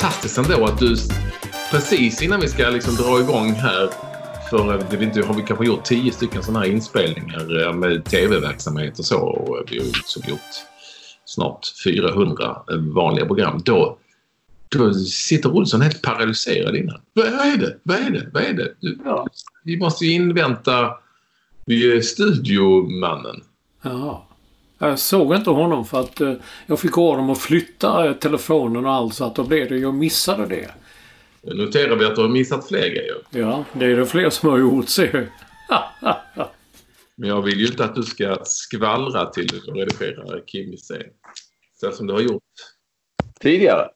fantastiskt ändå att du precis innan vi ska liksom dra igång här för eh, vi inte, har vi kanske gjort tio stycken sådana här inspelningar eh, med tv-verksamhet och så och vi har ju liksom gjort snart 400 vanliga program. Då, då sitter Olsson helt paralyserad innan. Vad är det? Vad är det? Vad är det? Du, Ja. Vi måste ju invänta vi är studiomannen. Ja. Jag såg inte honom för att eh, jag fick order om att flytta eh, telefonen och allt så att då blev det, jag missade det. Nu noterar vi att du har missat fler grejer. Ja, det är det fler som har gjort, ser jag. Men jag vill ju inte att du ska skvallra till redigerare Kim Hysén. Så som du har gjort. tidigare.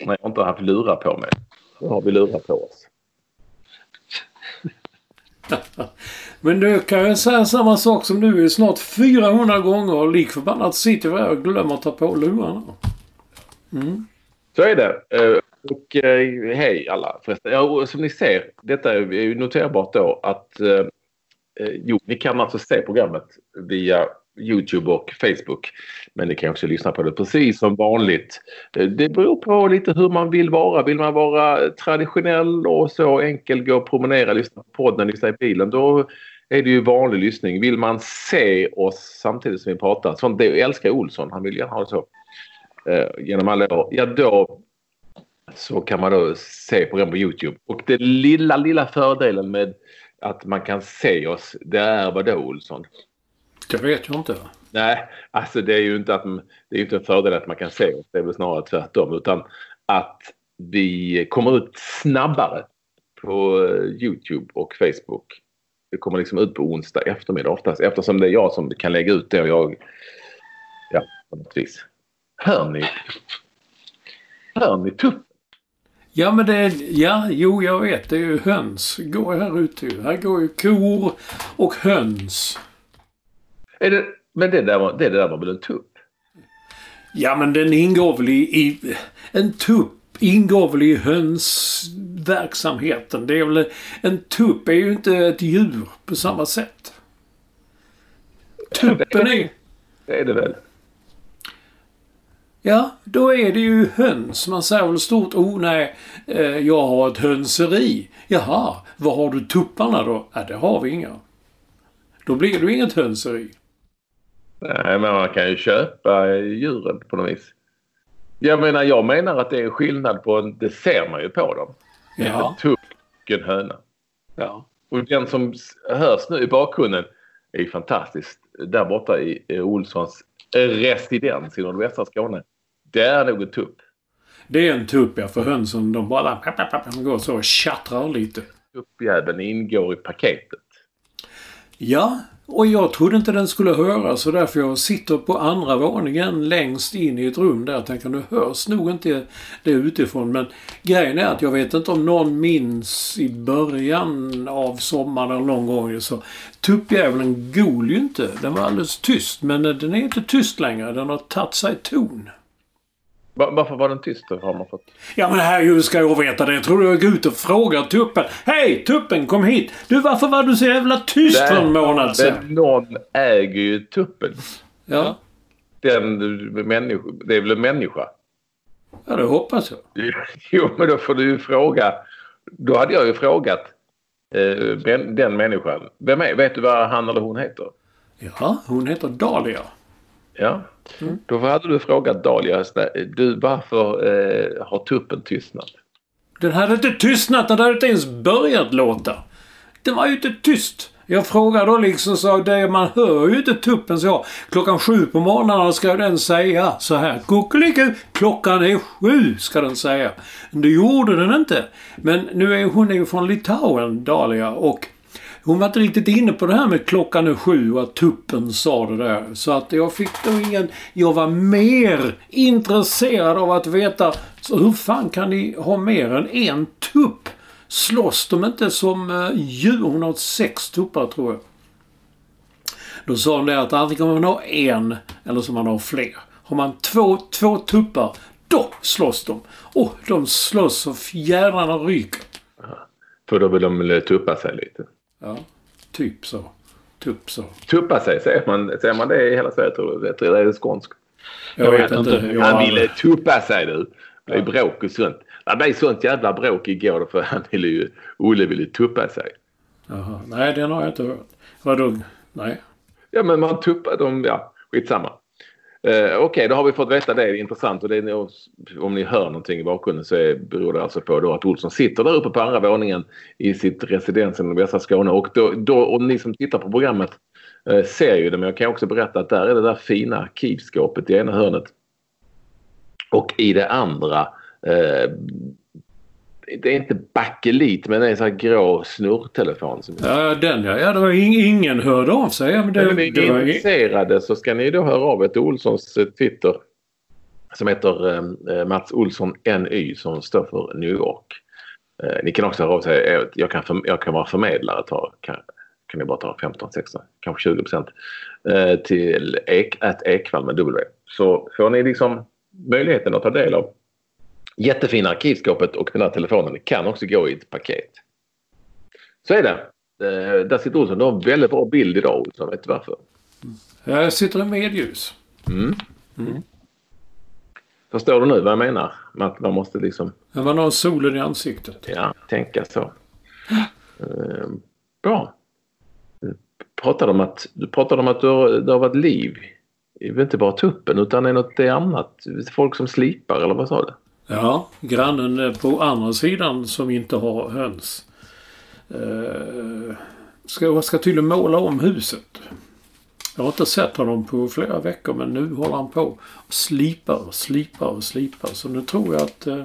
När jag inte har haft lurar på mig. Nu har vi lurar på oss. Men du, kan ju säga samma sak som du är snart 400 gånger och lik förbannat sitter vi här och glömmer att ta på lurarna. Mm. Så är det. Eh, och eh, hej alla förresten. Ja, som ni ser, detta är ju noterbart då att eh, jo, ni kan alltså se programmet via Youtube och Facebook. Men ni kan också lyssna på det precis som vanligt. Det beror på lite hur man vill vara. Vill man vara traditionell och så enkel, gå och promenera, lyssna på podden, lyssna i bilen. Då är det ju vanlig lyssning. Vill man se oss samtidigt som vi pratar, sånt det älskar Olsson, han vill gärna ha det så. Eh, genom alla år. Ja, då så kan man då se program på Youtube. Och det lilla, lilla fördelen med att man kan se oss, det är vad då Olsson? Det vet jag inte. Nej, alltså det är ju inte att det är inte en fördel att man kan se oss. Det är väl snarare tvärtom. Utan att vi kommer ut snabbare på eh, Youtube och Facebook. Det kommer liksom ut på onsdag eftermiddag oftast. Eftersom det är jag som kan lägga ut det och jag... Ja, på något vis. Hör ni? Hör ni tuppen? Ja men det är, ja, jo jag vet. Det är ju höns. Går här ute ju. Här går ju kor och höns. Är det, men det där, var, det där var väl en tupp? Ja men den ingår väl i, i en tupp ingår väl i hönsverksamheten. Det är väl, en tupp är ju inte ett djur på samma sätt. Tuppen är... Det är det väl? Ja, då är det ju höns. Man säger väl stort, oh nej, eh, jag har ett hönseri. Jaha, var har du tupparna då? Ja, det har vi inga. Då blir det ju inget hönseri. Nej, men man kan ju köpa djuren på något vis. Jag menar, jag menar att det är skillnad på, en, det ser man ju på dem. Ja. En tupp och en höna. ja. Och den som hörs nu i bakgrunden är fantastiskt. Där borta i Olssons residens i nordvästra Skåne. Det är nog en tupp. Det är en tupp ja, för hönsen de bara de går så och tjattrar lite. Tuppjäveln ingår i paketet. Ja, och jag trodde inte den skulle höras så därför jag sitter på andra våningen längst in i ett rum där. Jag tänker nu hörs nog inte det utifrån. Men grejen är att jag vet inte om någon minns i början av sommaren eller någon gång så tuppjävulen gol ju inte. Den var alldeles tyst. Men den är inte tyst längre. Den har tagit sig ton. Va- varför var den tyst då? Har man fått... Ja men herregud ska jag veta det. Jag tror jag går ut och frågar tuppen. Hej tuppen kom hit! Du varför var du så jävla tyst för en månad sedan? Men någon äger ju tuppen. Ja. Den människa, det är väl en människa? Ja, det hoppas jag. Jo, men då får du ju fråga. Då hade jag ju frågat eh, den, den människan. Vem är, vet du vad han eller hon heter? Ja, hon heter Dahlia. Ja, då hade du frågat Dahlia. Du, varför eh, har tuppen tystnat? Den hade inte tystnat, den hade inte ens börjat låta. Den var ju inte tyst. Jag frågade då liksom så det man hör ju inte tuppen så. Klockan sju på morgonen ska den säga så här. Kuckeliku, klockan är sju ska den säga. Det gjorde den inte. Men nu är hon är ju från Litauen, Dahlia, och hon var inte riktigt inne på det här med klockan är sju och att tuppen sa det där. Så att jag fick då ingen... Jag var mer intresserad av att veta så hur fan kan ni ha mer än en tupp? Slåss de inte som eh, djur? Hon har sex tuppar tror jag. Då sa hon det att antingen man har en eller så man har fler. Har man två, två tuppar, då slåss de. Och de slåss så fjädrarna ryker. För då vill de eh, tuppa sig lite. Ja, typ så. Tupp så. Tuppa sig, säger man, säger man det i hela Sverige tror jag. Jag det är skånskt. Jag vet inte. Jag Han ville tuppa sig du. Det är bråk och sånt. Det blev sånt jävla bråk igår för han ville ju, Olle ville tuppa sig. Jaha. Nej, den har jag inte hört. Vadå? Nej. Ja men man tuppar dem, ja skitsamma. Okej, Okej, då har vi fått veta det. Det är intressant och det är om ni hör någonting i bakgrunden så är, beror det alltså på då att Olsson sitter där uppe på andra våningen i sitt residens i nordvästra Skåne. Och, då, då, och ni som tittar på programmet eh, ser ju det men jag kan också berätta att där är det där fina arkivskåpet i ena hörnet. Och i det andra eh, det är inte bakelit men det är en sån här grå snurrtelefon. Som Ja, den ja. ja det var ing, ingen hörde av sig. Ja, men det, men är ni var, intresserade så ska ni då höra av er till Olssons eh, Twitter som heter eh, Mats Olsson NY som står för New York. Eh, ni kan också höra av sig. eh, Jag kan, för, jag kan vara förmedlare. Ta, kan, kan ni bara ta 15, 16, kanske 20 procent eh, till ek, at Ekvall med W. Så får ni liksom möjligheten att ta del av jättefina arkivskåpet och den här telefonen. Det kan också gå i ett paket. Så är det. Eh, där sitter Olsson. Du har en väldigt bra bild idag Olsson. Vet du varför? ja, jag sitter i medljus. Förstår du nu vad jag menar? Med Att man måste liksom Men man har solen i ansiktet. ja, tänka så. Eh, bra. Du pratade om att, du pratade om att du har, det har varit liv. Det är inte bara tuppen utan det är något det är annat. Folk som slipar eller vad sa du? Ja, grannen på andra sidan som inte har höns. Eh, ska, ska tydligen måla om huset. Jag har inte sett honom på flera veckor men nu håller han på och slipar och slipar och slipar. Så nu tror jag att eh,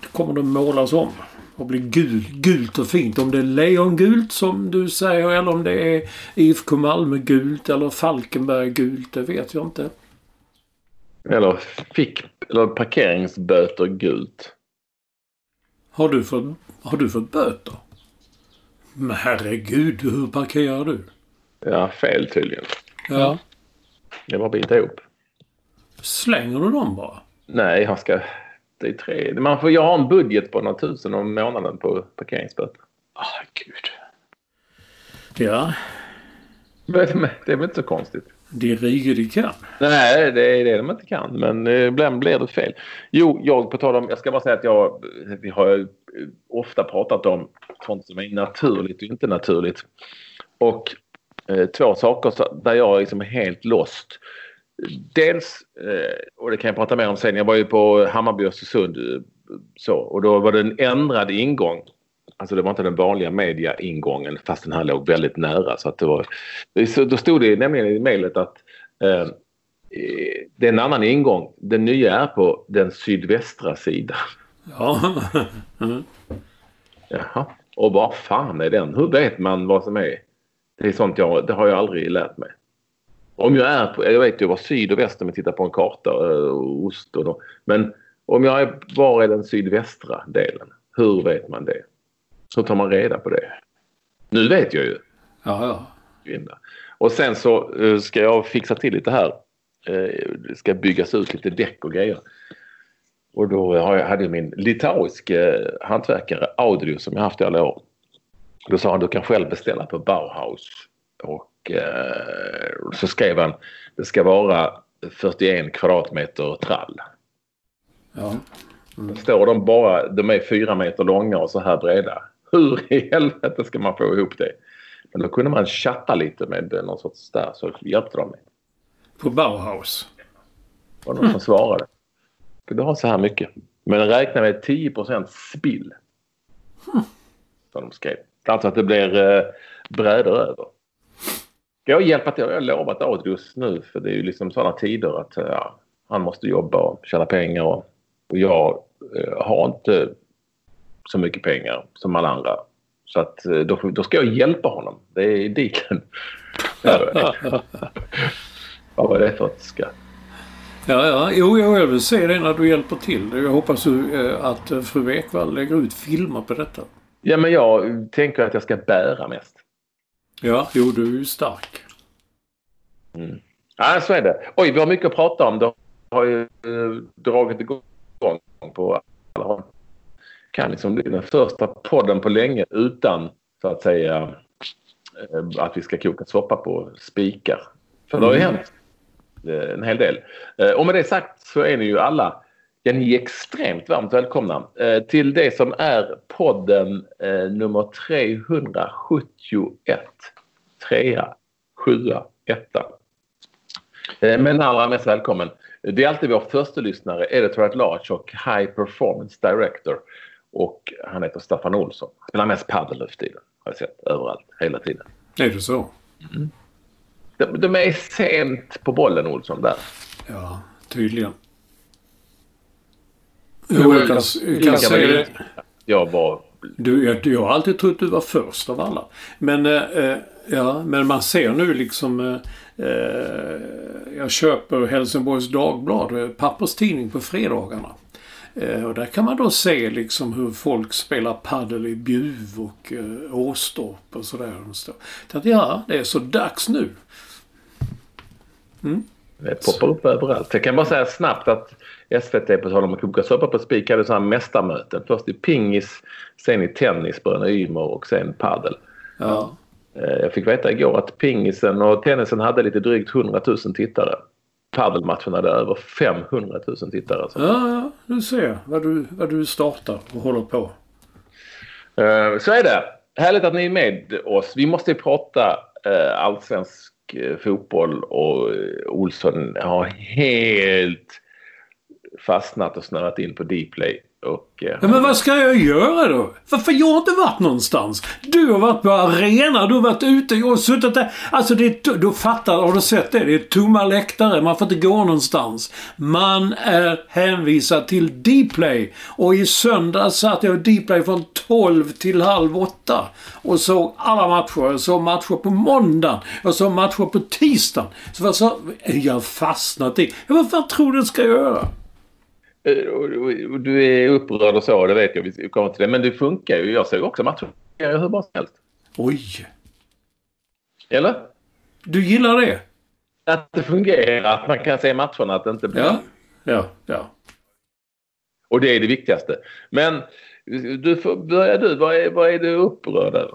det kommer att målas om och bli gul, gult och fint. Om det är leongult som du säger eller om det är IFK Malmö gult eller Falkenberg gult. Det vet jag inte. Eller fick eller parkeringsböter gult. Har du fått, har du fått böter? Men herregud, hur parkerar du? Ja, fel tydligen. Ja. Det var bara bita ihop. Slänger du dem bara? Nej, jag ska... Det är tre. Man får, jag har en budget på några tusen om månaden på parkeringsböter. Ah, gud. Ja, Men Det är väl inte så konstigt? Det riger de kan. Nej, det är det de inte kan. Men eh, ibland blir det fel. Jo, jag på tal om... Jag ska bara säga att jag... Eh, vi har ju eh, ofta pratat om sånt som är naturligt och inte naturligt. Och eh, två saker där jag liksom är helt lost. Dels, eh, och det kan jag prata mer om sen, jag var ju på Hammarby Östersund så och då var det en ändrad ingång. Alltså det var inte den vanliga media-ingången fast den här låg väldigt nära. Så att det var, så då stod det nämligen i mejlet att eh, eh, det är en annan ingång. Den nya är på den sydvästra sidan. Ja. Jaha. Och vad fan är den? Hur vet man vad som är? Det är sånt jag, det har jag aldrig lärt mig. Om jag är på, jag vet ju vad syd och väst om jag tittar på en karta eh, och ost och då. Men om jag är, var är den sydvästra delen? Hur vet man det? Så tar man reda på det. Nu vet jag ju. Ja, ja. Kvinna. Och sen så eh, ska jag fixa till lite här. Eh, Det ska byggas ut lite däck och grejer. Och då jag, hade jag min litauiske hantverkare Audrio som jag haft i alla år. Då sa han du kan själv beställa på Bauhaus. Och eh, så skrev han det ska vara 41 kvadratmeter trall. Ja. Mm. Står de bara, de är fyra meter långa och så här breda. Hur i helvete ska man få ihop det? Men då kunde man chatta lite med någon sorts där så hjälpte de mig. På Bauhaus? Var någon som svarade. Du har så här mycket. Men räkna med 10 spill. Hmm. Som de skrev. Alltså att det blir eh, brädor över. Ska jag hjälpa till? Jag har lovat Adrius nu för det är ju liksom sådana tider att ja, han måste jobba och tjäna pengar och, och jag eh, har inte så mycket pengar som alla andra. Så att eh, då, då ska jag hjälpa honom. Det är dealen. Vad var det för ett skratt? Ja, ja. Jo, jag vill se det när du hjälper till. Jag hoppas eh, att eh, fru Ekvall lägger ut filmer på detta. Ja, men jag tänker att jag ska bära mest. Ja, jo, du är ju stark. Mm. Ja, så är det. Oj, vi har mycket att prata om. Det har ju dragit igång på alla håll. Kan liksom bli den första podden på länge utan så att säga eh, att vi ska koka soppa på spikar. För det har ju mm. hänt eh, en hel del. Eh, och med det sagt så är ni ju alla Ja, ni är extremt varmt välkomna till det som är podden nummer 371. Trea, sjua, etta. Men allra mest välkommen. Det är alltid vår första lyssnare, Editor at Large och High Performance Director. Och han heter Staffan Olsson. Han spelar mest padel nu för tiden. Har jag sett överallt, hela tiden. Är det så? Mm. De, de är sent på bollen, Olsson, där. Ja, tydligen. Jo, jag kan, jag kan säga det. Jag var... Du, jag, jag har alltid trott du var först av alla. Men, eh, ja, men man ser nu liksom... Eh, eh jag köper Helsingborgs Dagblad, eh, papperstidning på fredagarna. Eh, och där kan man då se liksom hur folk spelar paddel i Bjuv och eh, Åstorp och sådär. Att ja, det är så dags nu. Mm. Det poppar upp överallt. Jag kan bara säga snabbt att SVT på tal om att koka soppa på spik hade sådana mästarmöten. Först i pingis, sen i tennis, Bröderna Ymer och sen padel. Ja. Eh, jag fick veta igår att pingisen och tennisen hade lite drygt 100 000 tittare. Padelmatchen hade över 500 000 tittare. Ja, ja, du ser vad du, vad du startar och håller på. Uh, så är det. Härligt att ni är med oss. Vi måste prata uh, allsvensk uh, fotboll och Olsson har helt fastnat och snöat in på Dplay. Och, eh, men vad ska jag göra då? Varför jag har inte varit någonstans? Du har varit på arena, du har varit ute, jag har suttit där. Alltså det är, du fattar, har du sett det? Det är tomma läktare, man får inte gå någonstans. Man är hänvisad till Dplay. Och i söndag satt jag i Dplay från 12 till halv 8. Och såg alla matcher. Jag såg matcher på måndagen. Jag såg matcher på tisdagen. Så vad sa jag har fastnat i. Vad fan tror du jag ska göra? Eh, du är upprörd och så, det vet jag. Vi kommer till det. Men det funkar ju. Jag ser också matcher hur bra som helst. Oj! Eller? Du gillar det? Att det fungerar. Att man kan se matcherna. Att det inte blir... Ja, ja, ja. Och det är det viktigaste. Men du får, börja du. Vad är, vad är du upprörd över?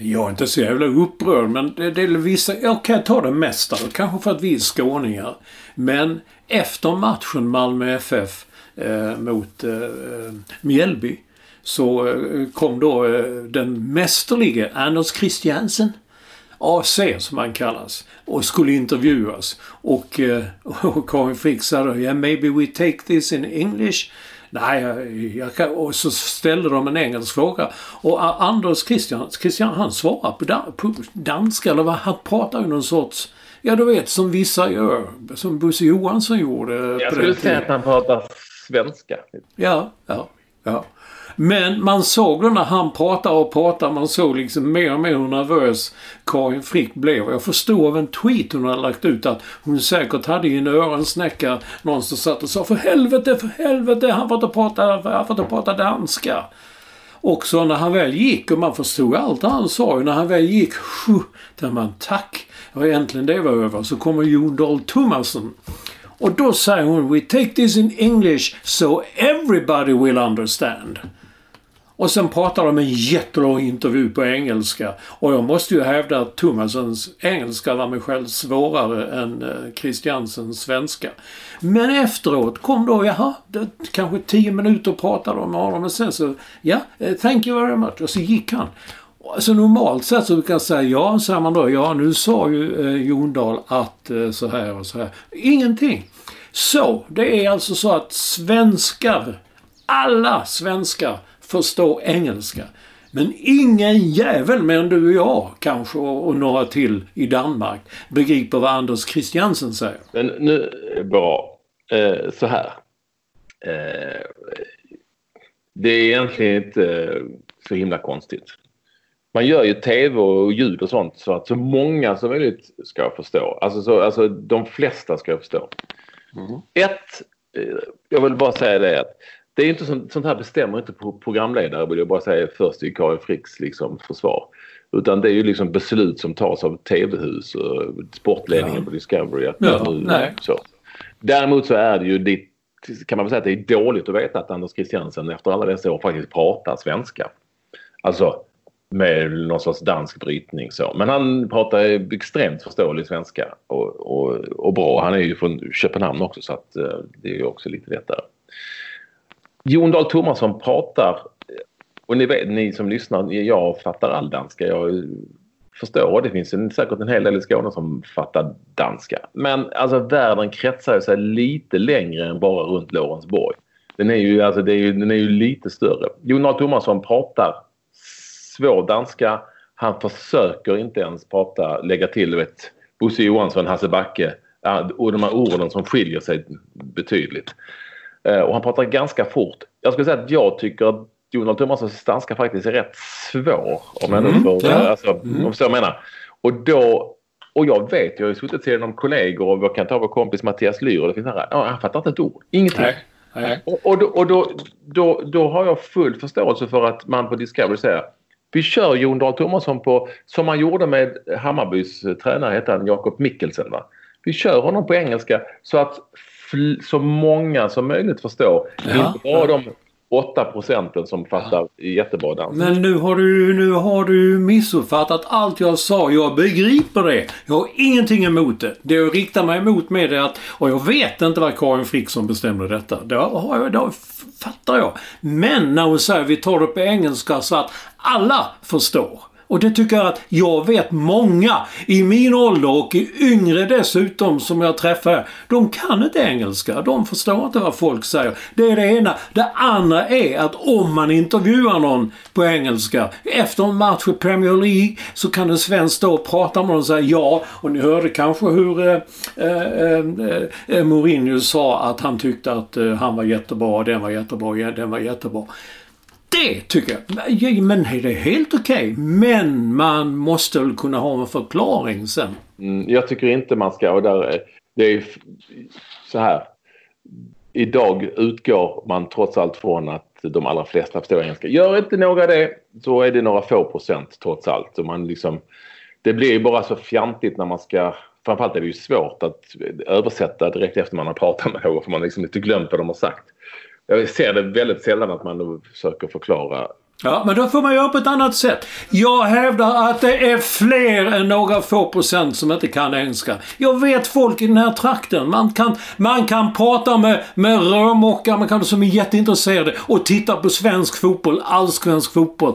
Jag är inte så jävla upprörd men det, det är vissa... Jag kan ta det mesta. Kanske för att vi är skåningar. Men efter matchen Malmö FF eh, mot eh, eh, Mjällby så eh, kom då eh, den mästerlige Anders Christiansen AC som han kallas och skulle intervjuas. Och, eh, och Karin Frick sa då yeah, maybe we take this in English. Nej, jag kan, och så ställde de en engelsk fråga. Och Anders Christian, Christian han svarade på, på danska, eller vad, han pratar ju någon sorts Ja, du vet som vissa gör. Som Bosse Johansson gjorde. Jag skulle säga att han pratar svenska. Ja, ja, ja. Men man såg då när han pratade och pratade, man såg liksom mer och mer hur nervös Karin Frick blev. Jag förstod av en tweet hon hade lagt ut att hon säkert hade i en öronsnäcka någon som satt och sa för helvete, för helvete, han får inte prata, han får inte prata danska. Och så när han väl gick och man förstod allt han sa när han väl gick, där man tack och äntligen det var över så kommer Jon Dahl Tomasson. Och då säger hon We take this in English so everybody will understand. Och sen pratar de en jättelång intervju på engelska. Och jag måste ju hävda att Thomassons engelska var mig själv svårare än eh, Christiansens svenska. Men efteråt kom då, jaha, det, kanske tio minuter pratade de med honom och sen så, ja, yeah, thank you very much. Och så gick han. Alltså normalt sett så brukar jag säga ja, säger man då. Ja, nu sa ju eh, Jondal att eh, så här och så här. Ingenting. Så, det är alltså så att svenskar, alla svenskar förstår engelska. Men ingen jävel mer än du och jag kanske och, och några till i Danmark begriper vad Anders Christiansen säger. Men nu, eh, bra. Eh, så här. Eh, det är egentligen inte eh, så himla konstigt. Man gör ju tv och ljud och sånt så att så många som möjligt ska förstå. Alltså, så, alltså de flesta ska förstå. Mm. Ett, eh, jag vill bara säga det att det är inte sånt, sånt här bestämmer inte programledare vill jag bara säga först i Karin Fricks liksom försvar. Utan det är ju liksom beslut som tas av TV-hus och sportledningen ja. på Discovery. Att ja, nu, nej. Så. Däremot så är det ju ditt, kan man väl säga att det är dåligt att veta att Anders Christiansen efter alla dessa år faktiskt pratar svenska. Alltså med någon sorts dansk brytning så. Men han pratar extremt förståelig svenska och, och, och bra. Han är ju från Köpenhamn också så att uh, det är ju också lite lättare. Jon Dahl Tomasson pratar och ni, vet, ni som lyssnar, jag fattar all danska. Jag förstår. Det finns en, säkert en hel del i Skåne som fattar danska. Men alltså världen kretsar sig lite längre än bara runt Lorensborg. Den är ju, alltså, det är ju, den är ju lite större. Jon Dahl Tomasson pratar svår danska. Han försöker inte ens prata, lägga till vet, Bosse Johansson, Hasse Backe och de här orden som skiljer sig betydligt. Eh, och han pratar ganska fort. Jag skulle säga att jag tycker att Jonald Thomassons danska faktiskt är rätt svår. Om jag mm, får, ja. alltså, mm. om jag menar. Och då och jag vet, jag har ju suttit till om kollegor och jag kan ta vår kompis Mattias Lyr och det finns här, ja, han fattar inte ett ord. Ingenting. Nej. Nej. Och, och, då, och då, då, då, har jag full förståelse för att man på Discovery säger vi kör Jon Dahl Tomasson på, som man gjorde med Hammarbys tränare, hette han Jakob Mikkelsen. Va? Vi kör honom på engelska så att så många som möjligt förstår. Ja. Inte bara de 8 procenten som fattar jättebra dans. Men nu har, du, nu har du missuppfattat allt jag sa. Jag begriper det. Jag har ingenting emot det. Det jag riktar mig emot med det att, och jag vet inte vad Karin Frick som bestämde detta. Det, har jag, det fattar jag. Men när hon säger vi tar det på engelska så att alla förstår. Och det tycker jag att jag vet många i min ålder och i yngre dessutom som jag träffar. De kan inte engelska. De förstår inte vad folk säger. Det är det ena. Det andra är att om man intervjuar någon på engelska efter en match i Premier League så kan en svensk stå och prata med dem och säga ja. Och ni hörde kanske hur eh, eh, eh, eh Mourinho sa att han tyckte att eh, han var jättebra, den var jättebra, den var jättebra. Det tycker jag. Men det är helt okej. Okay. Men man måste väl kunna ha en förklaring sen. Mm, jag tycker inte man ska. Och där, det är så här. Idag utgår man trots allt från att de allra flesta förstår engelska. Gör inte några det så är det några få procent trots allt. Och man liksom, det blir ju bara så fjantigt när man ska Framförallt är det ju svårt att översätta direkt efter man har pratat med någon för man har liksom inte glömt vad de har sagt. Jag ser det väldigt sällan att man försöker förklara Ja, men då får man göra på ett annat sätt. Jag hävdar att det är fler än några få procent som inte kan engelska. Jag vet folk i den här trakten. Man kan, man kan prata med, med rörmokare, man kan som är jätteintresserade och titta på svensk fotboll, allsvensk fotboll.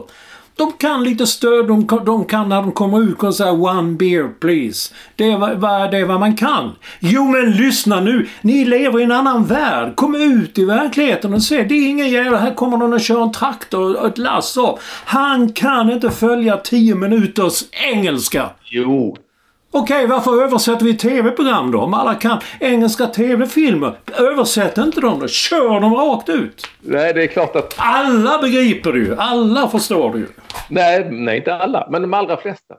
De kan lite stöd, de, de kan när de kommer ut och säga “One beer please”. Det är, vad, det är vad man kan. Jo men lyssna nu! Ni lever i en annan värld. Kom ut i verkligheten och se. Det är ingen jävla... Här kommer någon och kör en traktor och ett lass av. Han kan inte följa 10 minuters engelska. Jo, Okej, varför översätter vi tv-program då? Om alla kan engelska tv-filmer. Översätt inte dem då. Kör dem rakt ut. Nej, det är klart att... Alla begriper du ju. Alla förstår du ju. Nej, nej, inte alla. Men de allra flesta.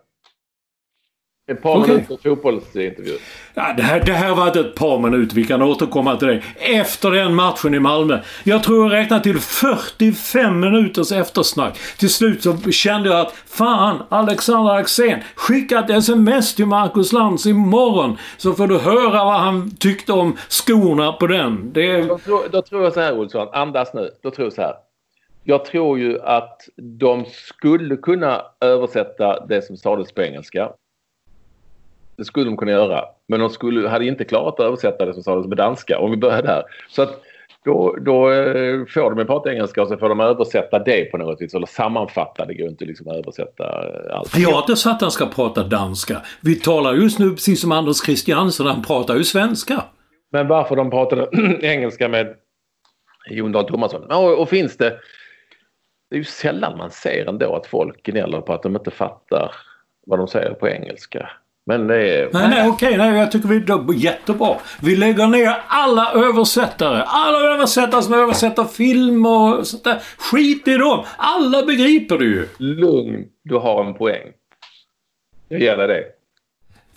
Ett par okay. minuter fotbollsintervju. Ja, det, här, det här var ett par minuter. Vi kan återkomma till det. Efter den matchen i Malmö. Jag tror jag räknade till 45 minuters eftersnack. Till slut så kände jag att fan, Alexander Axén, skicka ett sms till Marcus Lantz imorgon. Så får du höra vad han tyckte om skorna på den. Det... Då, tror, då tror jag så här Olsson, andas nu. Då tror jag så här. jag tror ju att de skulle kunna översätta det som sades på engelska. Det skulle de kunna göra. Men de skulle, hade inte klarat att översätta det som sades på danska om vi börjar där. Så att då, då eh, får de prata engelska och så får de översätta det på något vis. Eller sammanfatta. Det går inte liksom att översätta allt. Inte sagt att han ska prata danska. Vi talar just nu precis som Anders Christiansen. Han pratar ju svenska. Men varför de pratade engelska med Jon Dahl Tomasson? Och, och finns det... Det är ju sällan man ser ändå att folk gnäller på att de inte fattar vad de säger på engelska. Men det är... Nej, nej, okej. Nej, jag tycker vi är jättebra. Vi lägger ner alla översättare. Alla översättare som översätter film och sånt där. Skit i dem. Alla begriper det ju. Lugn. Du har en poäng. Jag dig det.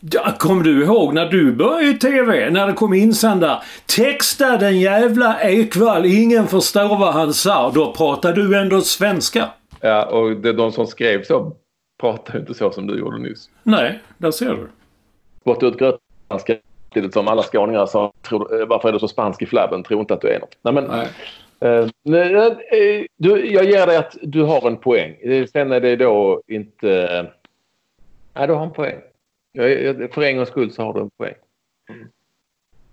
Ja, Kommer du ihåg när du började i TV? När det kom insändare. Texta den jävla Ekvall. Ingen förstår vad han sa. Då pratar du ändå svenska. Ja, och det, de som skrev så pratar ju inte så som du gjorde nyss. Nej, där ser du. Gått ut grötan samtidigt som alla skåningar sa tror, eh, varför är du så spansk i flabben? Tror inte att du är något. Nej, men, Nej. Eh, nej, eh, du, jag ger dig att du har en poäng. Eh, Sen är det då inte... Nej, du har en poäng. Jag, jag, för en gångs skull så har du en poäng.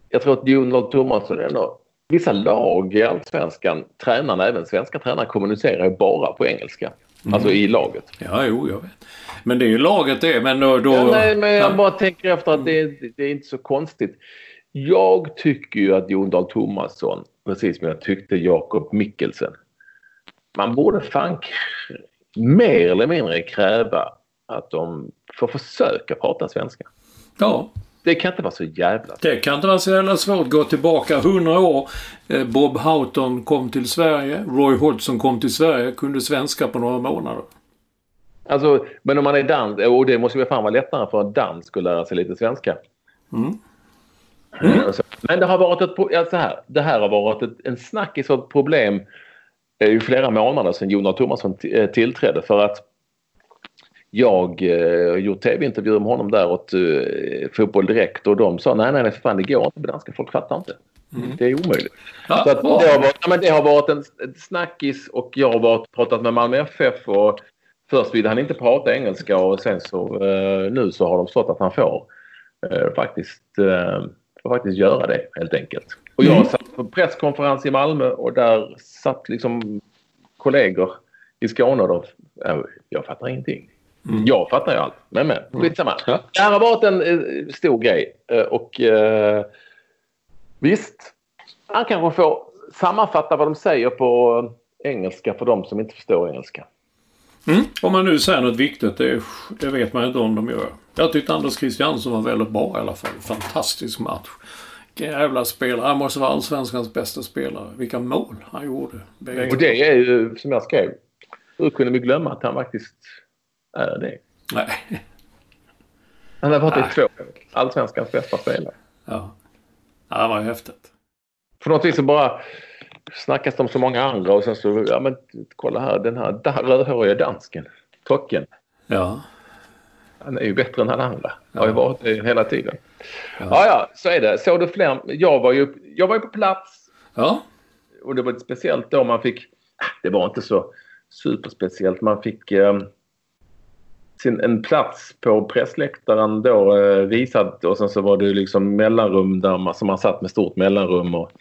Jag tror att Jon Dahl Tomasson ändå... Vissa lag i Allsvenskan, tränarna, även svenska tränare, kommunicerar ju bara på engelska. Alltså i laget. Ja, jo, jag vet. Men det är ju laget det. Men då... då Ja, nej, men jag Ja. bara tänker efter att det, det är inte så konstigt. Jag tycker ju att Jon Dahl Tomasson, precis som jag tyckte Jakob Mikkelsen, man borde fan mer eller mindre kräva att de får försöka prata svenska. Ja, Det kan inte vara så jävla... det kan inte vara så jävla svårt. Gå tillbaka 100 år. Eh, Bob Houghton kom till Sverige. Roy Hodgson kom till Sverige. Kunde svenska på några månader. Alltså, men om man är dans, och det måste ju fan vara lättare för en dans att lära sig lite svenska. Mm, så. Men det har varit ett, pro- ja, så här, det här har varit ett, en snackis och ett problem eh, i flera månader sedan Jonas Thomasson eh, tillträdde för att jag eh, gjort tv-intervjuer med honom där åt eh, Fotboll Direkt och de sa nej, nej, nej, för fan det går inte på danska, folk fattar inte. Det är omöjligt. Ja, Så att det, har varit, ja, men det har varit en, snackis och jag har varit, pratat med Malmö FF och först ville han inte prata engelska och sen så eh, nu så har de stått att han får eh, faktiskt, eh, får faktiskt göra det helt enkelt. Och jag satt på presskonferens i Malmö och där satt liksom kollegor i Skåne och de, ja, jag fattar ingenting. Jag fattar ju allt, men men skitsamma. Det här har varit en eh, stor grej eh, och eh, visst, han kanske får sammanfatta vad de säger på engelska för de som inte förstår engelska. Mm. Om man nu säger något viktigt, det, det vet man inte om de gör. Jag tyckte Anders Christiansson var väldigt bra i alla fall. Fantastisk match. Vilken jävla spelare. Han måste vara allsvenskans bästa spelare. Vilka mål han gjorde. Och det är ju som jag skrev. Hur kunde vi glömma att han faktiskt är det? Nej. Han har varit i två allsvenskans bästa spelare. Ja. ja, det var ju häftigt. På något vis så bara snackas det om så många andra och sen så, ja men kolla här, den här rödhåriga dansken, Tocken. Ja. Han är ju bättre än alla andra. Har ju varit det hela tiden. Ja. ja, så är det. Såg du fler? Jag var ju, jag var ju på plats Ja. och det var lite speciellt då man fick, det var inte så superspeciellt, man fick eh, sin, en plats på pressläktaren då eh, visad och sen så var det liksom mellanrum där man, som man satt med stort mellanrum och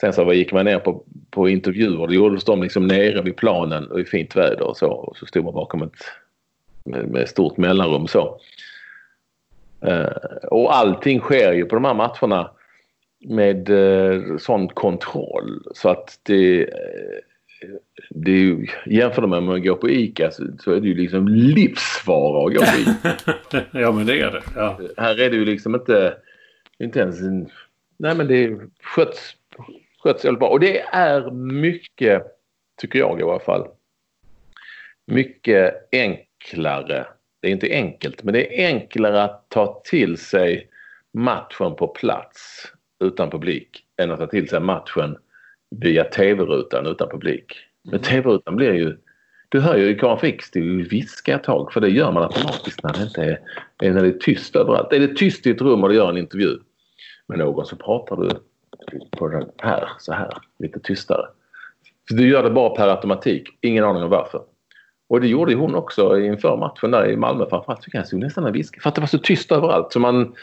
sen så gick man ner på, på intervjuer. Det gjordes de liksom nere vid planen och i fint väder och så och så stod man bakom ett med, med stort mellanrum så. Eh, och allting sker ju på de här matcherna med eh, sån kontroll så att det, eh, det är ju, jämför med om man går på ICA så, så är det ju liksom livsfara att gå på ICA. ja, men det är det. Ja. Här är det ju liksom inte, inte ens en, nej men det sköts, sköts väldigt bra. Och det är mycket, tycker jag i alla fall, mycket enklare. Det är inte enkelt, men det är enklare att ta till sig matchen på plats utan publik än att ta till sig matchen via tv-rutan utan publik. Men tv-rutan blir ju... Du hör ju Karin Fix det är ju viska ett tag för det gör man automatiskt när det inte är, är, när det är tyst överallt. Är det tyst i ett rum och du gör en intervju med någon så pratar du på den här så här lite tystare. För du gör det bara per automatik. Ingen aning om varför. Och det gjorde hon också inför matchen där i Malmö framförallt. Tycker jag nästan och viskade. För att det var så tyst överallt. Så man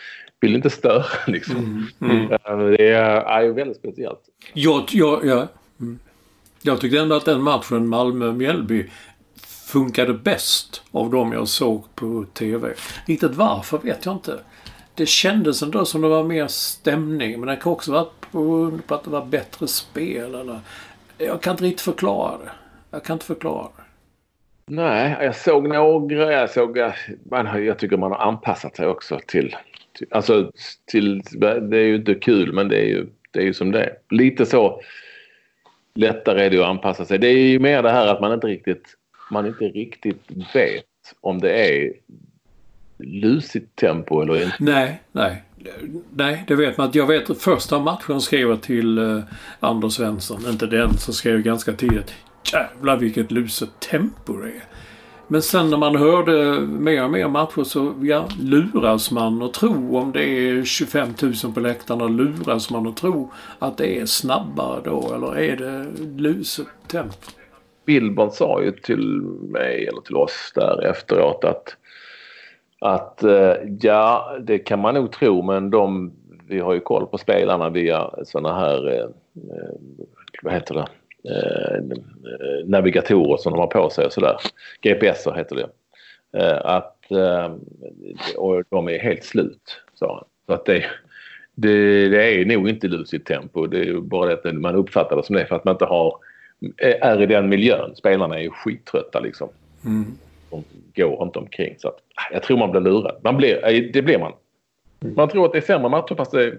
vill inte störa liksom. Mm. Mm. Det är, är väldigt speciellt. Jag, jag, jag, mm. jag tyckte ändå att den matchen Malmö-Mjällby funkade bäst av dem jag såg på TV. Riktigt varför vet jag inte. Det kändes ändå som det var mer stämning. Men det kan också vara på, på att det var bättre spel eller... Jag kan inte riktigt förklara det. Jag kan inte förklara det. Nej, jag såg några. Jag, såg, man, jag tycker man har anpassat sig också till... Alltså, till, det är ju inte kul men det är ju, det är ju som det är. Lite så lättare är det att anpassa sig. Det är ju mer det här att man inte riktigt, man inte riktigt vet om det är lusigt tempo eller inte. Nej, nej. Nej, det vet man Jag vet första matchen skrev jag till eh, Anders Svensson, inte den, så skrev jag ganska tidigt. Jävlar vilket luset tempo det är. Men sen när man hörde mer och mer matcher så ja, luras man att tro om det är 25 000 på läktarna luras man att tro att det är snabbare då eller är det luset tempo? Billborn sa ju till mig eller till oss där efteråt att att eh, ja, det kan man nog tro men de, vi har ju koll på spelarna via sådana här, eh, eh, vad heter det, navigatorer som de har på sig och sådär. GPS heter det. Eh, att, eh, och de är helt slut, sa han. Så att det, det, det är nog inte lusigt tempo. Det är bara det att man uppfattar det som det för att man inte har, är i den miljön. Spelarna är ju skittrötta liksom. Mm. De går inte omkring. Så att, jag tror man blir lurad. Man blir, det blir man. Man tror att det är sämre matcher fast det,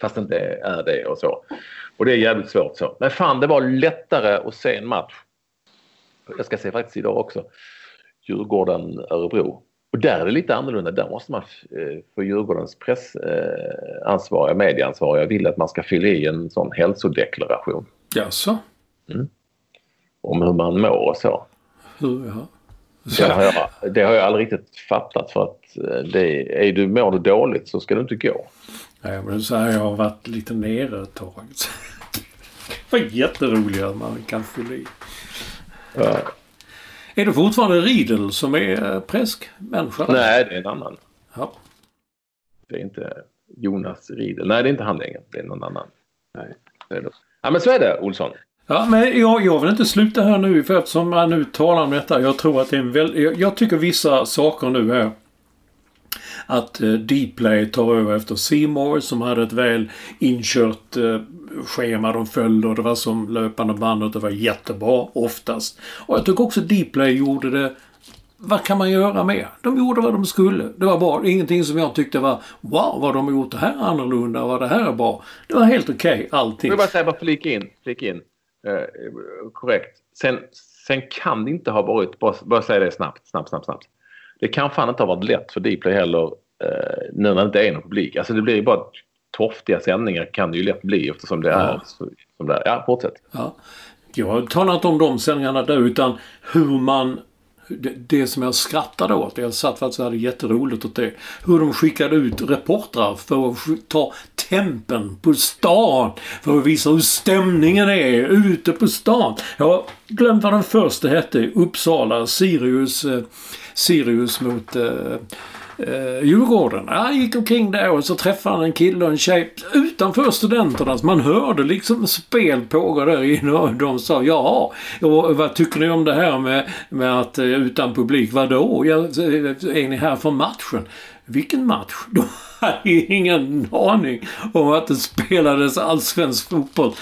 fast det inte är det och så. Och det är jävligt svårt så. Men fan, det var lättare att se en match. Jag ska se faktiskt idag också. Djurgården-Örebro. Och där är det lite annorlunda. Där måste man eh, för Djurgårdens pressansvariga, eh, medieansvariga vill att man ska fylla i en sån hälsodeklaration. Jaså? Mm. Om hur man mår och så. Hur, ja. Det har, jag, det har jag aldrig riktigt fattat för att eh, det, är du, mår du dåligt så ska du inte gå. Nej, men så här, jag har varit lite nere ett tag. Det var jätteroligt att man kan fylla i. Ja. Är det fortfarande Riedel som är eh, pressmänniska? Nej, det är en annan. Ja. Det är inte Jonas Riedel. Nej, det är inte han längre. Det är någon annan. Nej, det är det. Ja, men så är det, Olsson. Ja, men jag, jag vill inte sluta här nu för eftersom man nu talar om detta. Jag tror att det är en väldigt... Jag, jag tycker vissa saker nu är att eh, Dplay tar över efter Seymour som hade ett väl inkört eh, schema de följde och det var som löpande bandet. det var jättebra oftast. Och jag tycker också Dplay gjorde det vad kan man göra mer? De gjorde vad de skulle. Det var bra. Ingenting som jag tyckte var Wow, vad de har gjort det här annorlunda. Vad det här är bra. Det var helt okej okay, allting. Jag vill bara säga, bara flika in. Flika in. Eh, korrekt. Sen, sen kan det inte ha varit, bara, bara säga det snabbt, snabbt, snabbt, snabbt. Det kan fan inte ha varit lätt för Dplay heller eh, nu när det inte är någon publik. Alltså det blir ju bara torftiga sändningar kan det ju lätt bli eftersom det ja. är som det är. Ja, fortsätt. Ja. Jag talar inte om de sändningarna där utan hur man det, det som jag skrattade åt, jag satt faktiskt och hade jätteroligt åt det. Hur de skickade ut reportrar för att ta tempen på stan. För att visa hur stämningen är ute på stan. Jag har glömt vad den första hette. Uppsala, Sirius, eh, Sirius mot eh, eh Djurgården. Han gick omkring där och så träffade han en kille och en tjej utanför studenternas. Man hörde liksom spel pågå där inne och de sa ja, och vad tycker ni om det här med, med att eh, utan publik? Vadå? Ja, eh, är ni här för matchen? Vilken match? De hade ingen aning om att det spelades allsvensk fotboll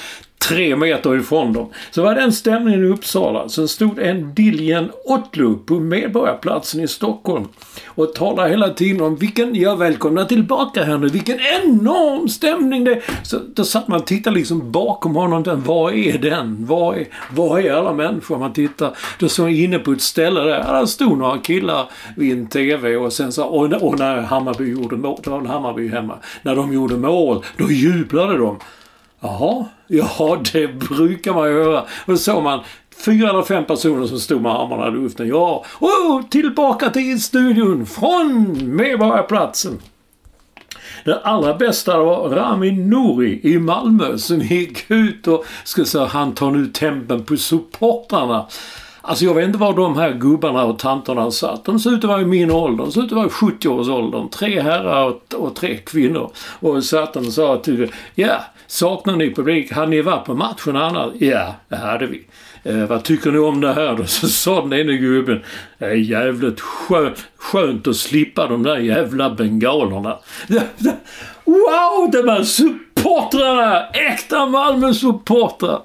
tre meter ifrån dem. Så var den stämningen i Uppsala. Sen stod en Diljen Otlu på Medborgarplatsen i Stockholm och talade hela tiden om vilken, ja välkomna tillbaka här nu, vilken enorm stämning det är. Så då satt man och tittade liksom bakom honom. Den, vad är den? Vad är, vad är alla människor? Man tittar. Då såg jag inne på ett ställe där. Där stod några killar vid en TV och sen så, och, och när Hammarby gjorde mål, då var Hammarby hemma. När de gjorde mål, då jublade de. Jaha, ja det brukar man ju göra. Och så såg man fyra eller fem personer som stod med armarna i luften. Ja, och tillbaka till studion från Medborgarplatsen. Det allra bästa var Rami Nouri i Malmö som gick ut och skulle säga han tar nu tempen på supportrarna. Alltså jag vet inte var de här gubbarna och tanterna satt. De såg ut att vara i min ålder. De såg ut att vara i 70-årsåldern. Tre herrar och, och, tre kvinnor. Och satt och sa till ja, saknar ni publik? Hade ni varit på matchen annars? Ja, det hade vi. Eh, vad tycker ni om det här då? Så sa den ene gubben. Det är jävligt skönt, skönt att slippa de där jävla bengalerna. Wow, det var supportrarna! Äkta Malmö-supportrar!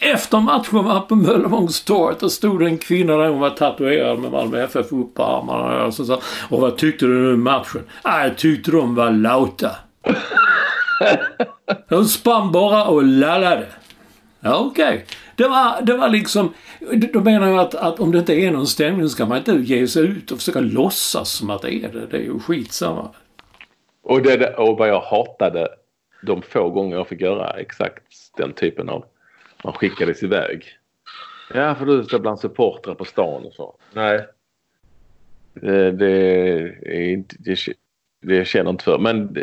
Efter matchen var på Möllevångstorget och stod en kvinna där hon var tatuerad med Malmö FF upp på armarna. Och, så och vad tyckte du om matchen? Ah, jag tyckte de var lauta. de spann bara och lallade. Ja, okej. Okay. Det var, det var liksom... Då menar jag att, att om det inte är någon stämning så ska man inte ge sig ut och försöka låtsas som att det är det. Det är ju skitsamma. Och, det, och vad jag hatade de få gånger jag fick göra exakt den typen av... Man skickades iväg. Ja, för du står bland supportrar på stan och så. Nej. Det, det är inte... Det, det känner inte för. Men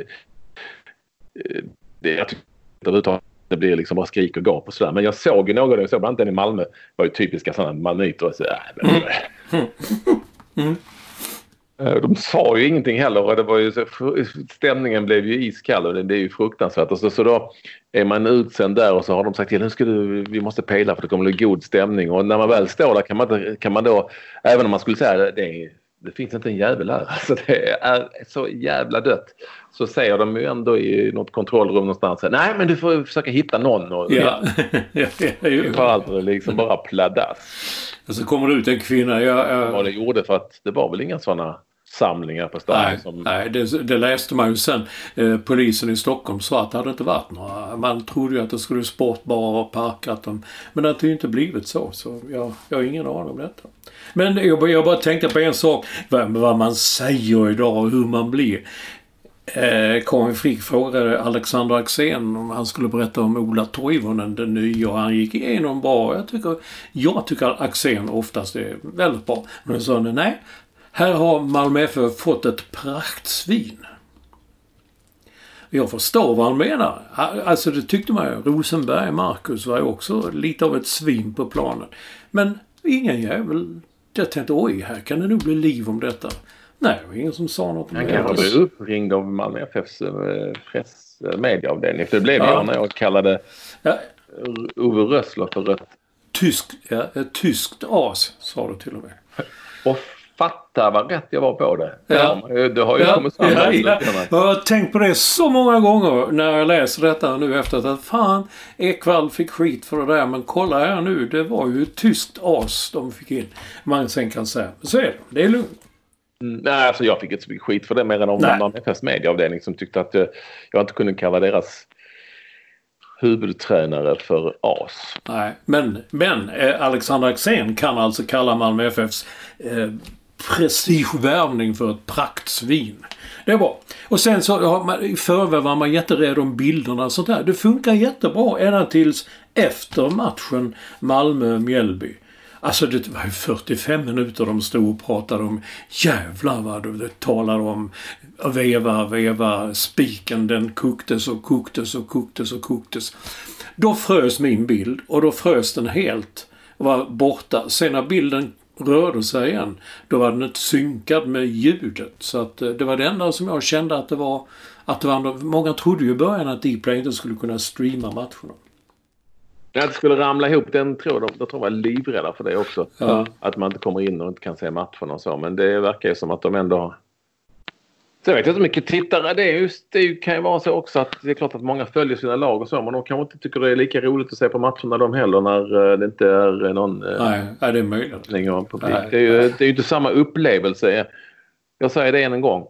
det, det, jag tycker överhuvudtaget det blir liksom bara skrik och gap och sådär. Men jag såg ju några, jag såg bland annat en i Malmö. Det var ju typiska sådana malmöiter. Så, äh, mm. Mm. De sa ju ingenting heller och det var ju så, stämningen blev ju iskall och det, det är ju fruktansvärt. Och så, så då är man utsänd där och så har de sagt till nu ska du, vi måste pejla för det kommer bli god stämning. Och när man väl står där kan man, kan man då, även om man skulle säga det, det finns inte en jävel här. Alltså det är så jävla dött så säger de ju ändå i något kontrollrum någonstans nej men du får försöka hitta någon. Och, ja. ja, ja, För allt liksom bara pladask. Och så kommer det ut en kvinna. Jag, jag... Vad det gjorde för att det var väl inga sådana samlingar på stan. Nej, som... nej det, det, läste man ju sen. Eh, polisen i Stockholm sa att det hade inte varit några. Man trodde ju att det skulle sportbarer och parker. de, men det har ju inte blivit så. Så jag, jag har ingen aning om detta. Men jag, jag bara tänkte på en sak. Vad, vad man säger idag och hur man blir. Eh, Karin Frick frågade Alexander Axén om han skulle berätta om Ola Toivonen, den nya, och han gick igenom bra. Jag tycker, jag tycker Axén oftast är väldigt bra. Men då sa han nej, här har Malmö FF fått ett praktsvin. Jag förstår vad han menar. Alltså det tyckte man ju. Rosenberg, Marcus var ju också lite av ett svin på planen. Men ingen jävel. Jag tänkte oj, här kan det nog bli liv om detta. Nej, det var ingen som sa något. Han kanske blev uppringd av Malmö FFs eh, press, medieavdelning. För det blev ja. jag när jag kallade ja. Ove Rössler för rött. Tysk, ja, ett tyskt as sa du till och med. Och fatta vad rätt jag var på det. Ja. Det har ju ja. kommit fram. Ja, ja. Jag har tänkt på det så många gånger när jag läser detta nu efteråt. Att fan, Ekvall fick skit för det där. Men kolla här nu. Det var ju ett tyskt as de fick in. Man sen kan säga. Så är det. Det är lugnt. Mm, nej, alltså jag fick inte så mycket skit för det mer än FFs medieavdelning som tyckte att jag, jag inte kunde kalla deras huvudtränare för as. Nej, men, men eh, Alexander Axén kan alltså kalla Malmö FFs eh, prestigevärvning för ett praktsvin. Det är bra. Och sen så har man, i förväg var man jätterädd om bilderna och sånt där. Det funkar jättebra ända tills efter matchen Malmö-Mjällby. Alltså det var ju 45 minuter de stod och pratade om jävlar vad de talar om veva, veva, spiken den koktes och koktes och koktes och koktes. Då frös min bild och då frös den helt och var borta. Sen när bilden rörde sig igen, då var den inte synkad med ljudet. Så att eh, det var det enda som jag kände att det var, att det var, många trodde ju i början att Dplay inte skulle kunna streama matcherna. När det skulle ramla ihop, den tror de, de tror jag var livrädda för det också. Ja. Att man inte kommer in och inte kan se matcherna och så. Men det verkar ju som att de ändå... Sen vet jag inte hur mycket tittare det är. Just, det kan ju vara så också att det är klart att många följer sina lag och så. Men de kanske inte tycker det är lika roligt att se på matcherna de heller när eh, det inte är någon... Eh, Nej, nej det är möjligt. Publik. Nej, det, är ju, det är ju inte samma upplevelse. Jag säger det än en gång.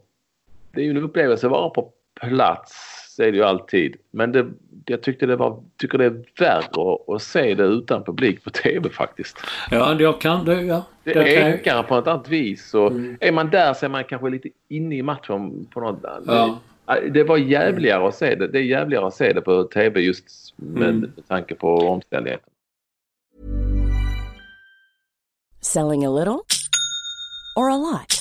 Det är ju en upplevelse att vara på plats så är det ju alltid. Men det, jag tyckte det var, tycker det är värre att, att se det utan publik på tv faktiskt. Ja, jag kan det. Ja. Det, det är enklare på ett annat vis. Och mm. Är man där så är man kanske lite inne i matchen på något ja. det, var jävligare att se det. Det är jävligare att se det på tv just med, mm. med tanke på omständigheterna. Selling a little or a lot?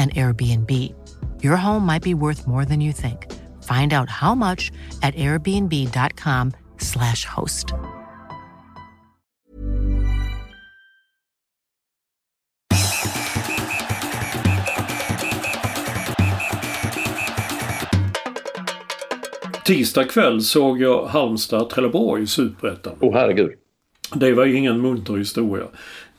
an Airbnb. Your home might be worth more than you think. Find out how much at airbnb.com/slash host. Tisdag kväll såg jag Halmstad-Trelleborg i Superettan. Åh oh, herregud. Det var ingen munter historia.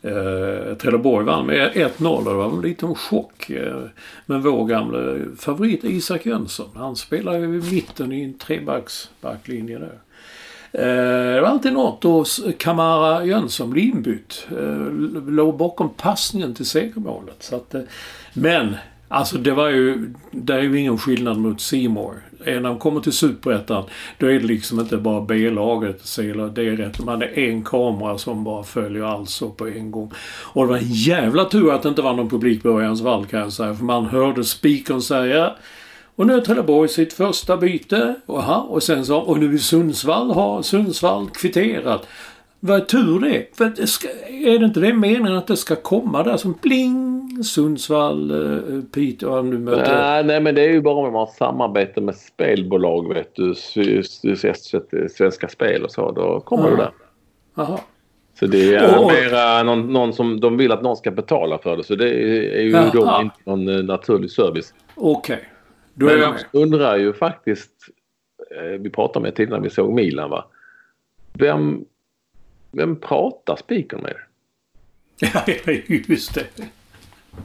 Eh, Trelleborg vann med 1-0 och det var en liten chock. Eh, men vår gamle favorit Isak Jönsson, han spelar ju i mitten i en trebacksbacklinje där. Eh, det var alltid något då Kamara Jönsson blev inbytt. Eh, låg bakom passningen till segermålet. Så att, eh, men Alltså det var ju, det är ju ingen skillnad mot Seymour. När de kommer till Superettan, då är det liksom inte bara B-laget, det är rätt. Man är en kamera som bara följer allt så på en gång. Och det var en jävla tur att det inte var någon publik på Örjans vall kan jag säga. För man hörde spikern säga och nu har Trelleborg sitt första byte. Aha, och sen så, och nu är Sundsvall har Sundsvall kvitterat. Vad tur det För det ska, är det inte det meningen att det ska komma där som pling Sundsvall, uh, Piteå nu möter... Nej, nej men det är ju bara om man har samarbete med spelbolag vet du. Svenska Spel och så. Då kommer Aha. det där. Aha. Så det är oh. mera någon, någon, som de vill att någon ska betala för det. Så det är ju Aha. då inte någon eh, naturlig service. Okej. Okay. Är jag undrar ju faktiskt. Eh, vi pratade med tidigare när vi såg Milan va. Vem vem pratar spikern med? Ja, just det.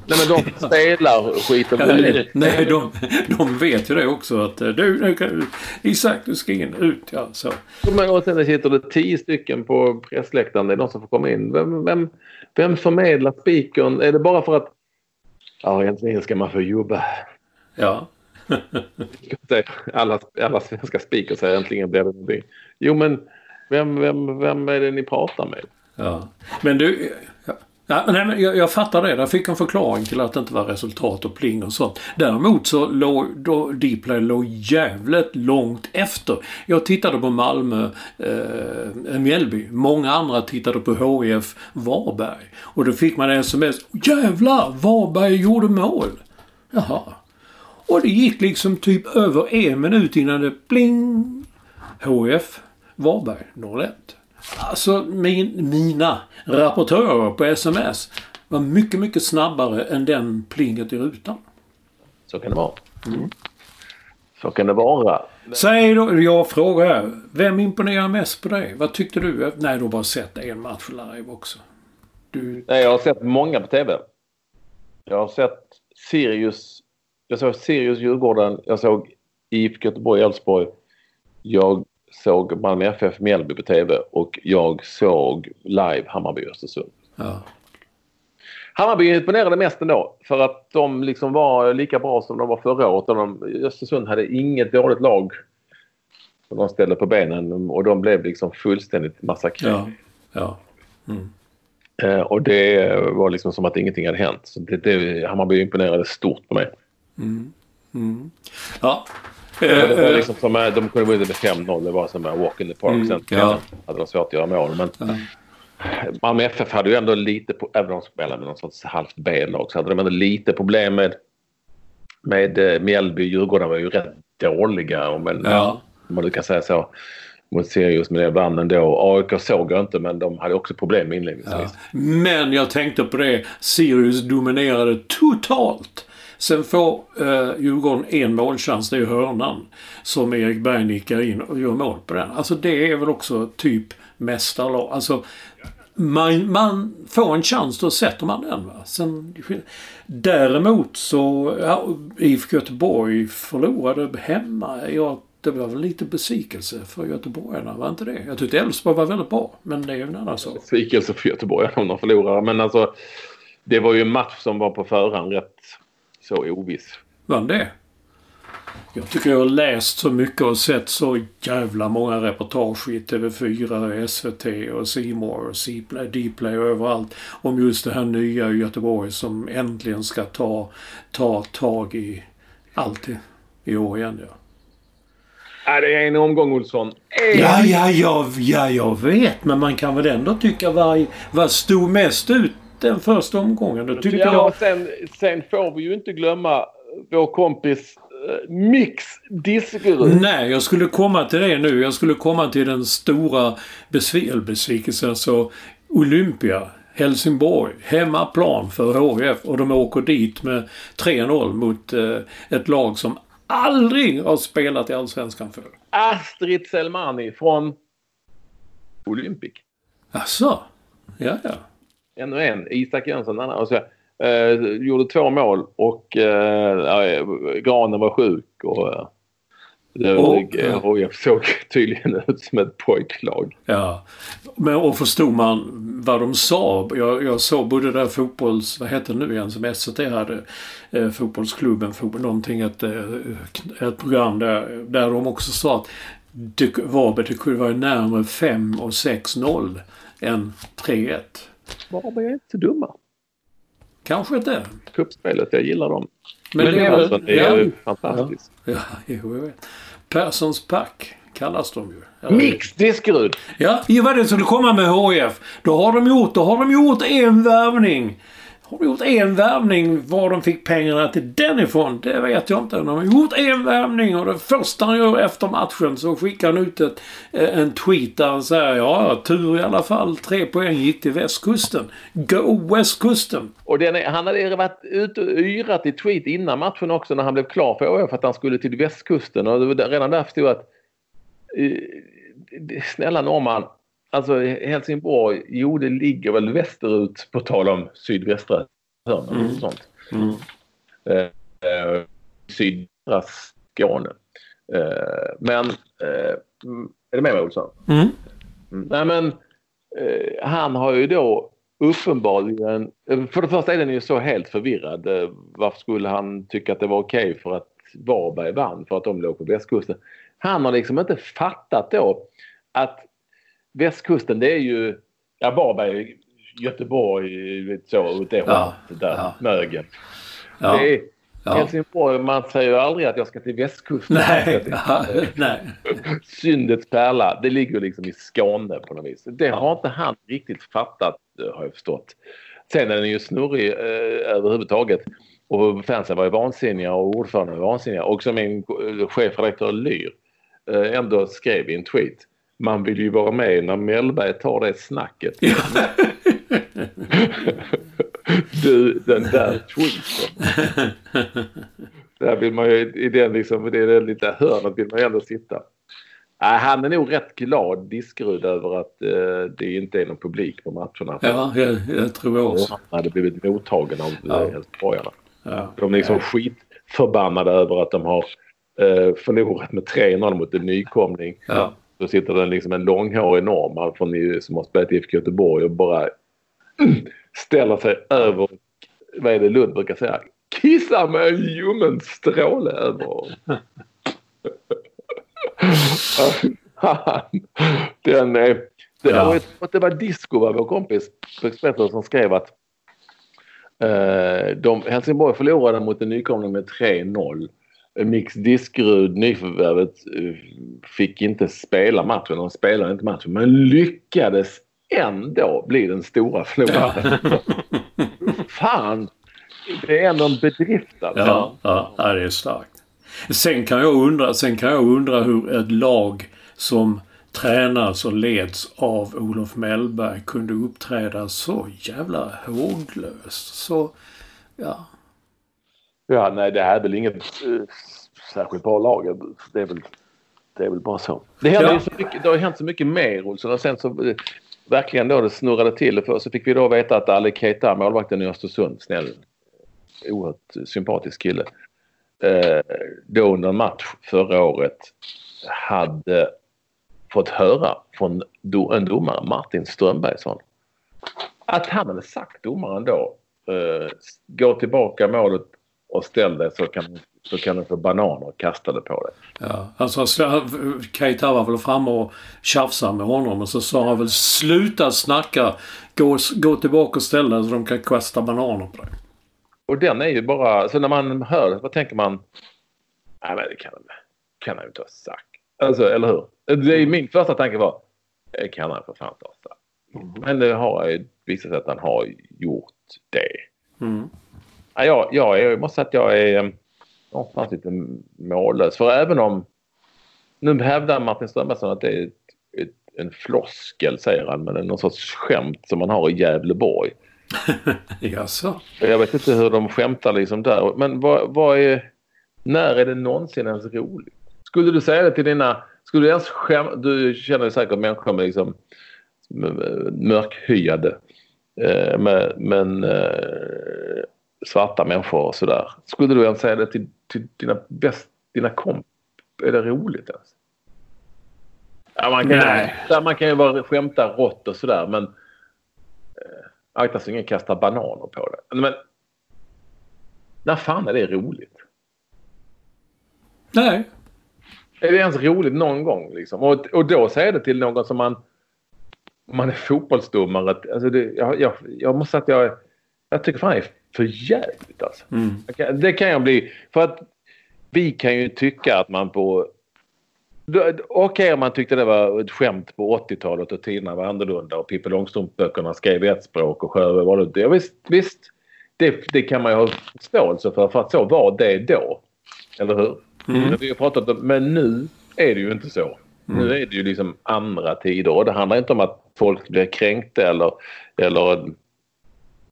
Nej men de spelar skiten ja, nej, nej de, de vet ju det också att eh, du, nu kan, Isak du ska in, ut ja så. Och sen sitter det tio stycken på pressläktaren, det är de som får komma in. Vem, vem, vem förmedlar spikern? Är det bara för att ja egentligen ska man få jobba? Ja. alla, alla svenska speakers säger äntligen blir det någonting. Jo men vem, vem, vem är det ni pratar med? Ja. Men du... Ja, nej, men jag, jag fattar det. Där fick en förklaring till att det inte var resultat och pling och sånt. Däremot så låg då Dplay låg jävligt långt efter. Jag tittade på Malmö, eh, Mjällby. Många andra tittade på HIF Varberg. Och då fick man sms. Jävlar! Varberg gjorde mål! Jaha. Och det gick liksom typ över en minut innan det pling. HIF. Varberg 01. Alltså min, mina rapportörer på sms var mycket, mycket snabbare än den plinget i rutan. Så kan det vara. Mm. Så kan det vara. Säg då, jag frågar här. Vem imponerar mest på dig? Vad tyckte du? Nej, du har bara sett en match live också. Du... Nej, jag har sett många på TV. Jag har sett Sirius. Jag såg Sirius Djurgården. Jag såg IFK Göteborg Elfsborg. Jag såg Malmö FF Mjällby på TV och jag såg live Hammarby Östersund. Ja. Hammarby imponerade mest ändå för att de liksom var lika bra som de var förra året. De, Östersund hade inget dåligt lag. Och de ställde på benen och de blev liksom fullständigt massakrerade. Ja. ja. Mm. Eh, och det var liksom som att ingenting hade hänt. Så det, det, Hammarby imponerade stort på mig. Mm. Mm. Ja. Det var liksom som, de kunde vunnit med 5-0. Det var som en walk in the park. Mm. Sen ja. hade de svårt att göra mål. Men ja. Malmö FF hade ju ändå lite, även om de spelade med någon sorts halvt B-lag, så hade de ändå lite problem med, med eh, Mjällby. Djurgården var ju rätt dåliga, om, en, ja. om man kan säga så mot Sirius men det vann ändå. AIK såg jag inte men de hade också problem inledningsvis. Ja. Men jag tänkte på det. Sirius dominerade totalt. Sen får eh, Djurgården en målchans, det är hörnan. Som Erik Berg nickar in och gör mål på den. Alltså det är väl också typ mästarlag. Alltså man, man, får en chans då sätter man den. Va? Sen, däremot så, ja, IFK Göteborg förlorade hemma. Jag det var väl lite besvikelse för göteborgarna, var inte det? Jag tyckte Elfsborg var väldigt bra, men det är ju en annan sak. Besvikelse för göteborgarna om de förlorar, men alltså det var ju en match som var på förhand rätt så oviss. Var det? Jag tycker jag har läst så mycket och sett så jävla många reportage i TV4, SVT och Simor och Cplay, Dplay och överallt om just det här nya Göteborg som äntligen ska ta, ta tag i allt i, i år igen. Ja. Ja, det är en omgång Olsson. En. Ja, ja, ja, ja, jag vet. Men man kan väl ändå tycka vad, vad stod mest ut den första omgången? Då ja, jag... sen, sen får vi ju inte glömma vår kompis uh, Mix Diskerud. Nej, jag skulle komma till det nu. Jag skulle komma till den stora besvikelsen. Alltså Olympia. Helsingborg, hemmaplan för HF och de åker dit med 3-0 mot eh, ett lag som aldrig har spelat i Allsvenskan förr. Astrid Selmani från Olympic. Asså? Ja, ja. Ännu en. Isak Jönsson. Och så, eh, gjorde två mål och eh, Granen var sjuk. Och, eh, och, och jag såg tydligen ut som ett pojklag. Ja. Men och förstod man vad de sa? Jag, jag såg både där fotbolls... Vad heter det nu igen som SVT hade? Eh, fotbollsklubben, fotboll, någonting. Ett, eh, ett program där, där de också sa att det, Varberg det kunde vara närmare 5 och 6-0 än 3-1. Varberg är inte dumma. Kanske inte. Kuppspelet, jag gillar dem. Men, Men det, är, det är ja, fantastiskt. Ja, ja, jo, jag vet. Perssons pack kallas de ju. Mix Diskerud! Ja, i vad det skulle komma med HF. Då har de gjort, då har de gjort en värvning har de gjort en värvning. Var de fick pengarna till den ifrån, det vet jag inte. De har gjort en värvning och det första han gör efter matchen så skickar han ut ett, eh, en tweet där han säger ja, tur i alla fall. Tre poäng gick till västkusten. Go västkusten! Och den, han hade varit ute och yrat i tweet innan matchen också när han blev klar för ÖF att han skulle till västkusten. Och redan där förstod jag att eh, snälla norrman, Alltså Helsingborg, jo det ligger väl västerut på tal om sydvästra hörnet mm. och sånt. Mm. Eh, eh, sydra Skåne. Eh, men, eh, är du med mig Olsson? Mm. mm. Nej men, eh, han har ju då uppenbarligen, för det första är den ju så helt förvirrad. Eh, varför skulle han tycka att det var okej okay för att Varberg vann för att de låg på västkusten? Han har liksom inte fattat då att västkusten det är ju ja, Varberg, Göteborg, så åt det ja, där, ja. Mögen. Ja. Det är, ja. Helsingborg, man säger ju aldrig att jag ska till västkusten. Nej. Ja, nej. Syndets pärla, det ligger liksom i Skåne på något vis. Det har inte han riktigt fattat har jag förstått. Sen är den ju snurrig eh, överhuvudtaget. Och fansen var ju vansinniga och ordföranden var vansinniga. Och som min chefredaktör Lyr eh, ändå skrev i en tweet man vill ju vara med när Mellberg tar det snacket. Ja. du, den där tweeten. Där vill man ju, i den liksom, det är det lilla hörnet vill man ju ändå sitta. Äh, han är nog rätt glad, Diskerud, över att eh, det inte är någon publik på matcherna. Ja, jag, jag tror jag också. Han hade blivit mottagen av ja. Helsingborgarna. Ja. De är liksom ja. skitförbannade över att de har eh, förlorat med 3-0 mot en nykomling. Ja. Då sitter det liksom en långhårig norrman från, som har spelat i IFK Göteborg och bara ställer sig över, vad är det Lund brukar säga, kissar med en ljummen stråle över Den är... Det, ja. var, det var Disco, var vår kompis på Expressen, som skrev att eh, de, Helsingborg förlorade mot en nykomling med 3-0. Mix Diskerud, nyförvärvet, eh, fick inte spela matchen. De spelade inte matchen men lyckades ändå bli den stora förloraren. Ja. Fan! Det är ändå en bedrift alltså. Ja, ja, det är starkt. Sen kan jag undra, sen kan jag undra hur ett lag som tränas och leds av Olof Mellberg kunde uppträda så jävla håglöst. Så, ja. Ja, nej det här är väl inget uh, särskilt bra lag. Det är väl, det är väl bara så. Det, händer ja. så mycket, det har hänt så mycket mer Olsson och sen så uh, verkligen då det snurrade till för så fick vi då veta att Ali Keita, målvakten i Östersund, snäll, oerhört sympatisk kille, uh, då under en match förra året hade fått höra från en domare, Martin Strömbergsson, att han hade sagt domaren då, eh, gå tillbaka målet och ställ dig så kan, så kan du få bananer kastade på dig. Ja, alltså Keita var väl framme och tjafsade med honom och så sa han väl sluta snacka, gå, gå tillbaka och ställ dig så de kan kasta bananer på dig. Och den är ju bara, så när man hör vad tänker man? Nej men det kan, kan han ju inte ha sagt. Alltså, eller hur? Det är min första tanke var, det kan han för fan ta mm. Men det har visat sig att han har gjort det. Mm. Ja, jag, jag, jag måste säga att jag är eh, någonstans lite mållös. För även om, nu hävdar Martin Strömbergsson att det är ett, ett, en floskel säger han, men det är någon sorts skämt som man har i Gävleborg. Jaså? Jag vet inte hur de skämtar liksom där. Men vad, vad är, när är det någonsin ens roligt? Skulle du säga det till dina... Skulle du ens skäm, Du känner säkert människor med liksom mörkhyade. Eh, men, men eh, svarta människor och sådär. Skulle du ens säga det till, till dina, bäst, dina komp? Är det roligt ens? Ja, man, kan, Nej. man kan ju bara skämta rått och sådär men eh, akta så ingen kastar bananer på det. Men när fan är det roligt? Nej, är det ens roligt någon gång? Liksom? Och, och då säger det till någon som man... Man är fotbollsdomare. Alltså det, jag, jag, jag måste säga att jag, jag tycker fan det är för jävligt alltså. Mm. Det kan jag bli. För att vi kan ju tycka att man på... Okej okay, om man tyckte det var ett skämt på 80-talet och tiderna var annorlunda och Pippi Långstrump-böckerna skrev ett språk och Sjöberg var det. Ja, visst, visst det, det kan man ju ha förståelse för för att så var det då. Eller hur? Mm. Vi har pratat om, men nu är det ju inte så. Mm. Nu är det ju liksom andra tider och det handlar inte om att folk blir kränkta eller, eller,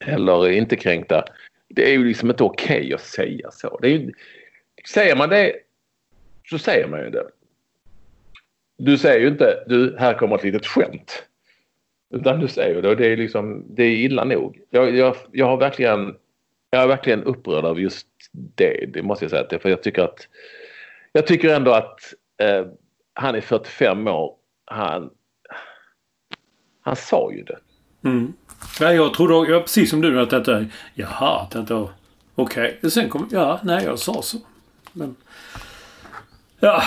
eller inte kränkta. Det är ju liksom inte okej okay att säga så. Det är ju, säger man det så säger man ju det. Du säger ju inte du, här kommer ett litet skämt. Utan du säger det och det är liksom, det är illa nog. Jag, jag, jag har verkligen, jag är verkligen upprörd av just det. Det måste jag säga. För jag tycker att jag tycker ändå att eh, han är 45 år. Han, han sa ju det. Mm. Nej, jag trodde jag, precis som du att detta... Jaha, tänkte detta... Okej. Okay. Sen kom... Ja, nej, jag sa så. Men... Ja.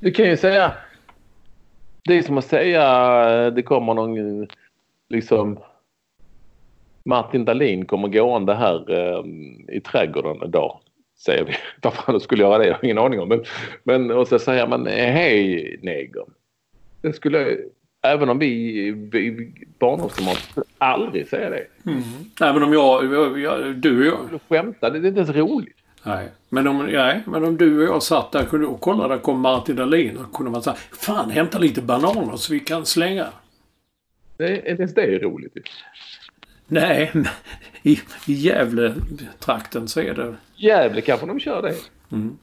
Du kan ju säga... Det är som att säga eh, det kommer någon eh, liksom... Martin Dahlin kommer gående här um, i trädgården idag säger vi. Varför han skulle göra det jag har ingen aning om. Men, men och så säger man hej neger. Det skulle, även om vi, vi barndomskamrater aldrig säga det. Mm. Även om jag, jag, jag, du och jag... Du skämtar, det är inte ens roligt. Nej. Men om, nej, men om du och jag satt där och kollade, där kom Martin Dahlin och kunde man säga Fan, hämta lite bananer så vi kan slänga. Det, inte ens det är roligt Nej, i, i Gävle-trakten så är det... Gävle kanske de kör det. Mm.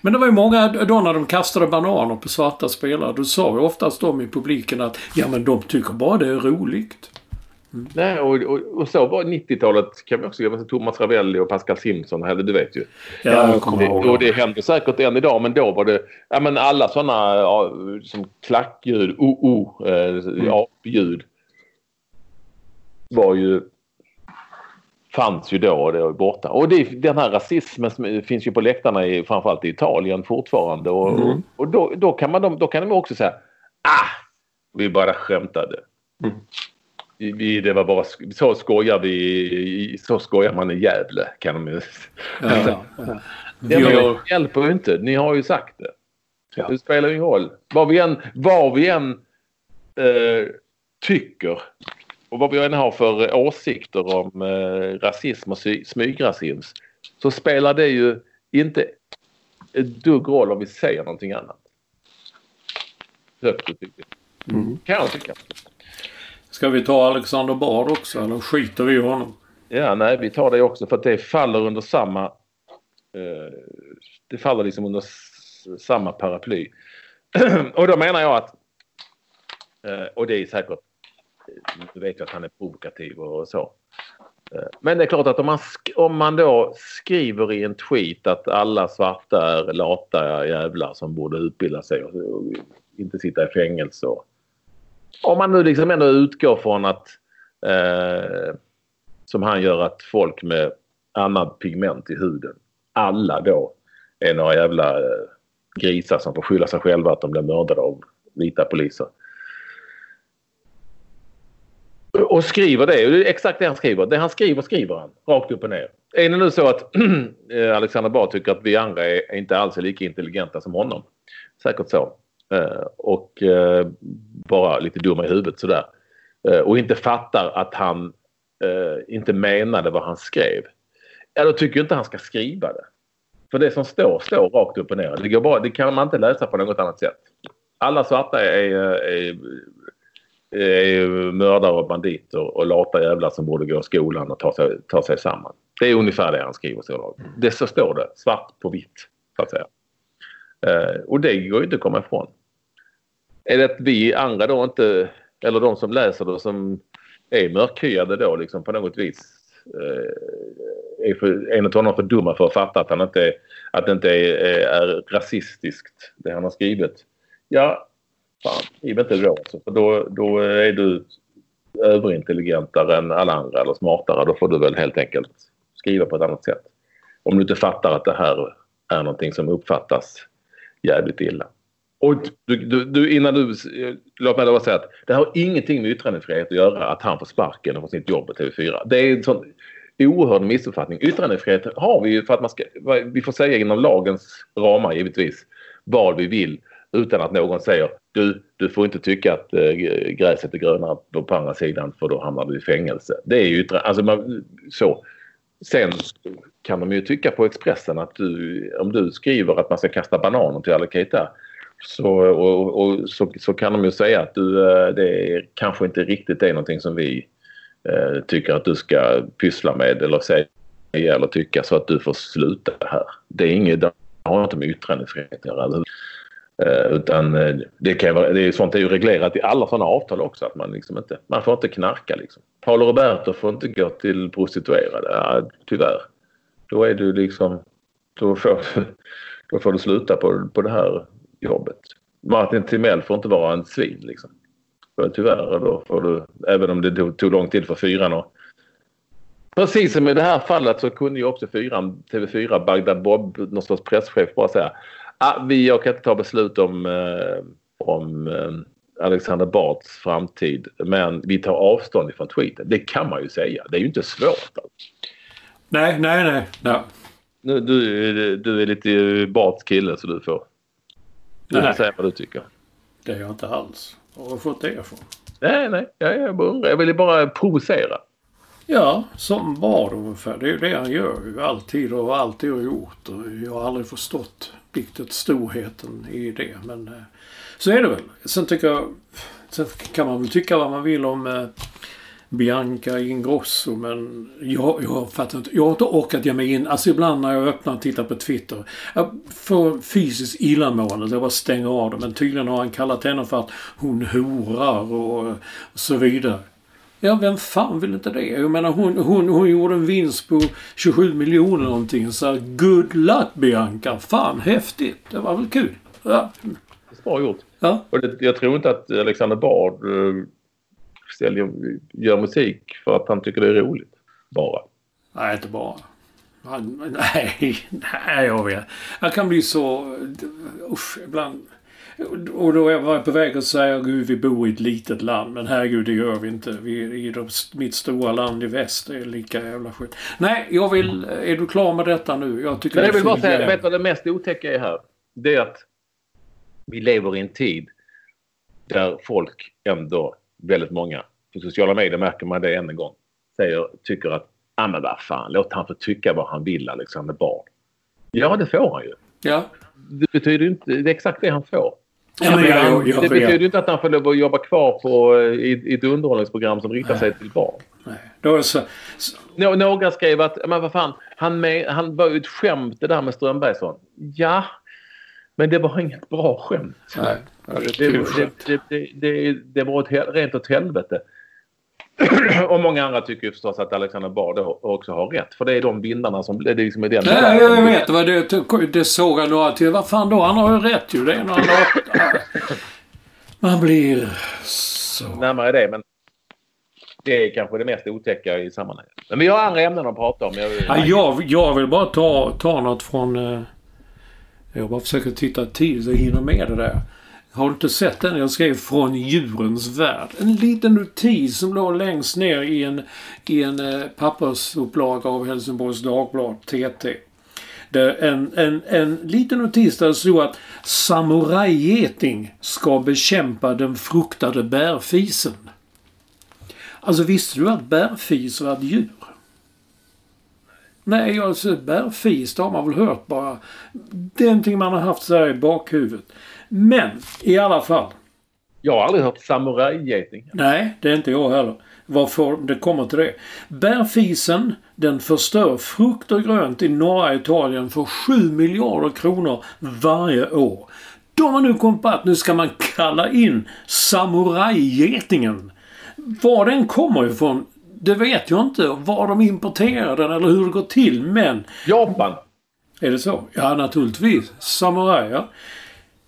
Men det var ju många då när de kastade bananer på svarta spelare. Då sa ju oftast de i publiken att ja men de tycker bara det är roligt. Mm. Nej, och, och, och, så var 90-talet kan vi också göra. Thomas Ravelli och Pascal Simpson, eller du vet ju. Ja, jag kommer ihåg. Och det händer säkert än idag, men då var det ja, men alla sådana ja, som klackljud, o-o, eh, mm. ljud var ju fanns ju då och det är borta. Och det, den här rasismen finns ju på läktarna i, framförallt i Italien fortfarande. Och, mm. och då, då, kan man, då kan de också säga ah, vi bara skämtade. Mm. Vi, det var bara, så skojar vi, så skojar man i Gävle kan de ju ja, ja, ja. Det hjälper ju inte, ni har ju sagt det. Ja. Det spelar ingen roll. Vad vi än, vad vi än eh, tycker och vad vi än har för åsikter om eh, rasism och smygrasism så spelar det ju inte ett dugg roll om vi säger någonting annat. Högt och tydligt. Mm. Kan jag tycka. Ska vi ta Alexander Bard också eller skiter vi i honom? Ja, nej, vi tar det också för att det faller under samma... Eh, det faller liksom under samma paraply. och då menar jag att... Eh, och det är säkert Eh, du vet ju att han är provokativ och så. Eh, men det är klart att om man, om man då skriver i en tweet att alla svarta är lata jävlar som borde utbilda sig och, inte sitta i fängelse. Om man nu liksom ändå utgår från att eh, som han gör att folk med annat pigment i huden, alla då är några jävla eh, grisar som får skylla sig själva att de blir mördade av vita poliser och skriver det. Det är exakt det han skriver. Det han skriver skriver han. Rakt upp och ner. Är det nu så att eh, Alexander Bard tycker att vi andra är, inte alls är lika intelligenta som honom. Säkert så. Eh, och eh, bara lite dumma i huvudet sådär. Och inte fattar att han inte menade vad han skrev. Ja, då tycker jag inte han ska skriva det. För det som står, står rakt upp och ner. Det, går bara, det kan man inte läsa på något annat sätt. Alla svarta är, är är Eh, mördare och banditer och lata jävlar som borde gå i skolan och ta sig, ta sig samman. Det är ungefär det han skriver. Så. Det så står det svart på vitt så att säga. Eh, och det går ju inte att komma ifrån. Är det att vi andra då inte, eller de som läser det som är mörkhyade då liksom på något vis eh, är, för, enligt honom för dumma för att fatta att han inte, att det inte är, eh, är rasistiskt det han har skrivit. Ja, fan, skriv inte då. Alltså, för då, då är du överintelligentare än alla andra eller smartare. Då får du väl helt enkelt skriva på ett annat sätt. Om du inte fattar att det här är någonting som uppfattas jävligt illa. Och du, du, du, innan du, låt mig då säga att det har ingenting med yttrandefrihet att göra att han får sparken och får sitt jobb på TV4. Det är en sån oerhörd missuppfattning. Yttrandefrihet har vi ju för att man ska, vi får säga inom lagens ramar givetvis vad vi vill utan att någon säger du, du får inte tycka att eh, gräset är grönare på, andra sidan för då hamnar du i fängelse. Det är ju alltså man, så. Sen kan de ju tycka på Expressen att du, om du skriver att man ska kasta bananer till Al Keita så, och, och, så, så kan de ju säga att du, eh, det är, kanske inte riktigt är någonting som vi eh, tycker att du ska pyssla med eller säga eller tycka så att du får sluta här. Det är inget, det har inte med yttrandefrihet att göra. Eh, utan eh, det, kan vara, det är, sånt är ju reglerat i alla sådana avtal också att man liksom inte, man får inte knarka liksom. Paolo Roberto får inte gå till prostituerade, ja, tyvärr. Då är du liksom, då får, då får du sluta på, på det här jobbet. Martin Timell får inte vara en svin liksom. För tyvärr, då får du, även om det tog, tog lång tid för fyran och Precis som i det här fallet så kunde ju också fyran, TV4, Bagdad Bob, någon sorts presschef bara säga Ah, vi, jag kan inte ta beslut om, eh, om eh, Alexander Bards framtid men vi tar avstånd ifrån tweeten. Det kan man ju säga. Det är ju inte svårt. Alltså. Nej, nej, nej. nej. Nu, du, du är lite Bards kille så du får, du får säga vad du tycker. Det är jag inte alls. Har du fått det ifrån? Nej, nej. Jag, jag, bara jag ville bara provocera. Ja, som barn ungefär. Det är ju det han gör ju alltid och alltid har gjort. Och jag har aldrig förstått riktigt storheten i det. Men eh, så är det väl. Sen tycker jag... Sen kan man väl tycka vad man vill om eh, Bianca Ingrosso men jag, jag fattar inte. Jag har inte orkat ge mig in. Alltså ibland när jag öppnar och tittar på Twitter. Jag får fysiskt illamående. Jag bara stänger av det. Men tydligen har han kallat henne för att hon horar och, och så vidare. Ja, vem fan vill inte det? Jag menar hon, hon, hon gjorde en vinst på 27 miljoner någonting. Så good luck Bianca. Fan häftigt. Det var väl kul. Ja. Bra gjort. Ja. Och det, jag tror inte att Alexander Bard uh, gör musik för att han tycker det är roligt. Bara. Nej, inte bara. Han, nej, nej, jag vet. Jag kan bli så... Usch, ibland... Och då är jag på väg att säga gud vi bor i ett litet land. Men herregud det gör vi inte. Vi i de, mitt stora land i väst är lika jävla skit. Nej, jag vill... Är du klar med detta nu? Jag tycker men jag vill bara säga, vet vad det mest otäcka är här? Det är att vi lever i en tid där folk ändå, väldigt många, på sociala medier märker man det än en gång, säger, tycker att ja men vad fan, låt han få tycka vad han vill Alexander Bard. Ja, det får han ju. Ja. Det betyder inte, det är exakt det han får. Ja, men jag, jag, det betyder ju inte att han får lov att jobba kvar på, i, i ett underhållningsprogram som riktar sig till barn. Nej. Då så, så. Några skrev att, men vad fan, han, med, han var ju ett skämt det där med Strömbergsson. Ja, men det var inget bra skämt. Nej, det, det, det, det, det, var ett, rent åt helvete. och många andra tycker ju förstås att Alexander Bard också har rätt. För det är de vindarna som... Det är liksom den... Nej, jag vet. Vad det, det såg jag några till. Vad fan då? Han har ju rätt ju. Det är några Man blir så... Närmare det, men... Det är kanske det mest otäcka i sammanhanget. Men vi har andra ämnen att prata om. Jag, ja, jag, jag vill bara ta, ta något från... Eh, jag bara försöker titta tid så jag hinner med det där. Har du inte sett den? Jag skrev från djurens värld. En liten notis som låg längst ner i en, i en eh, pappersupplaga av Helsingborgs Dagblad, TT. Det en, en, en liten notis där det stod att samurajgeting ska bekämpa den fruktade bärfisen. Alltså visste du att bärfis var ett djur? Nej, alltså bärfis, det har man väl hört bara. Det är någonting man har haft så här i bakhuvudet. Men i alla fall. Jag har aldrig hört samurajgeting. Nej, det är inte jag heller. Varför det kommer till det. Bärfisen den förstör frukt och grönt i norra Italien för 7 miljarder kronor varje år. De har nu kommit på att nu ska man kalla in samurajgetingen. Var den kommer ifrån, det vet jag inte. Var de importerar den eller hur det går till, men... Japan. Är det så? Ja, naturligtvis. Samurajer.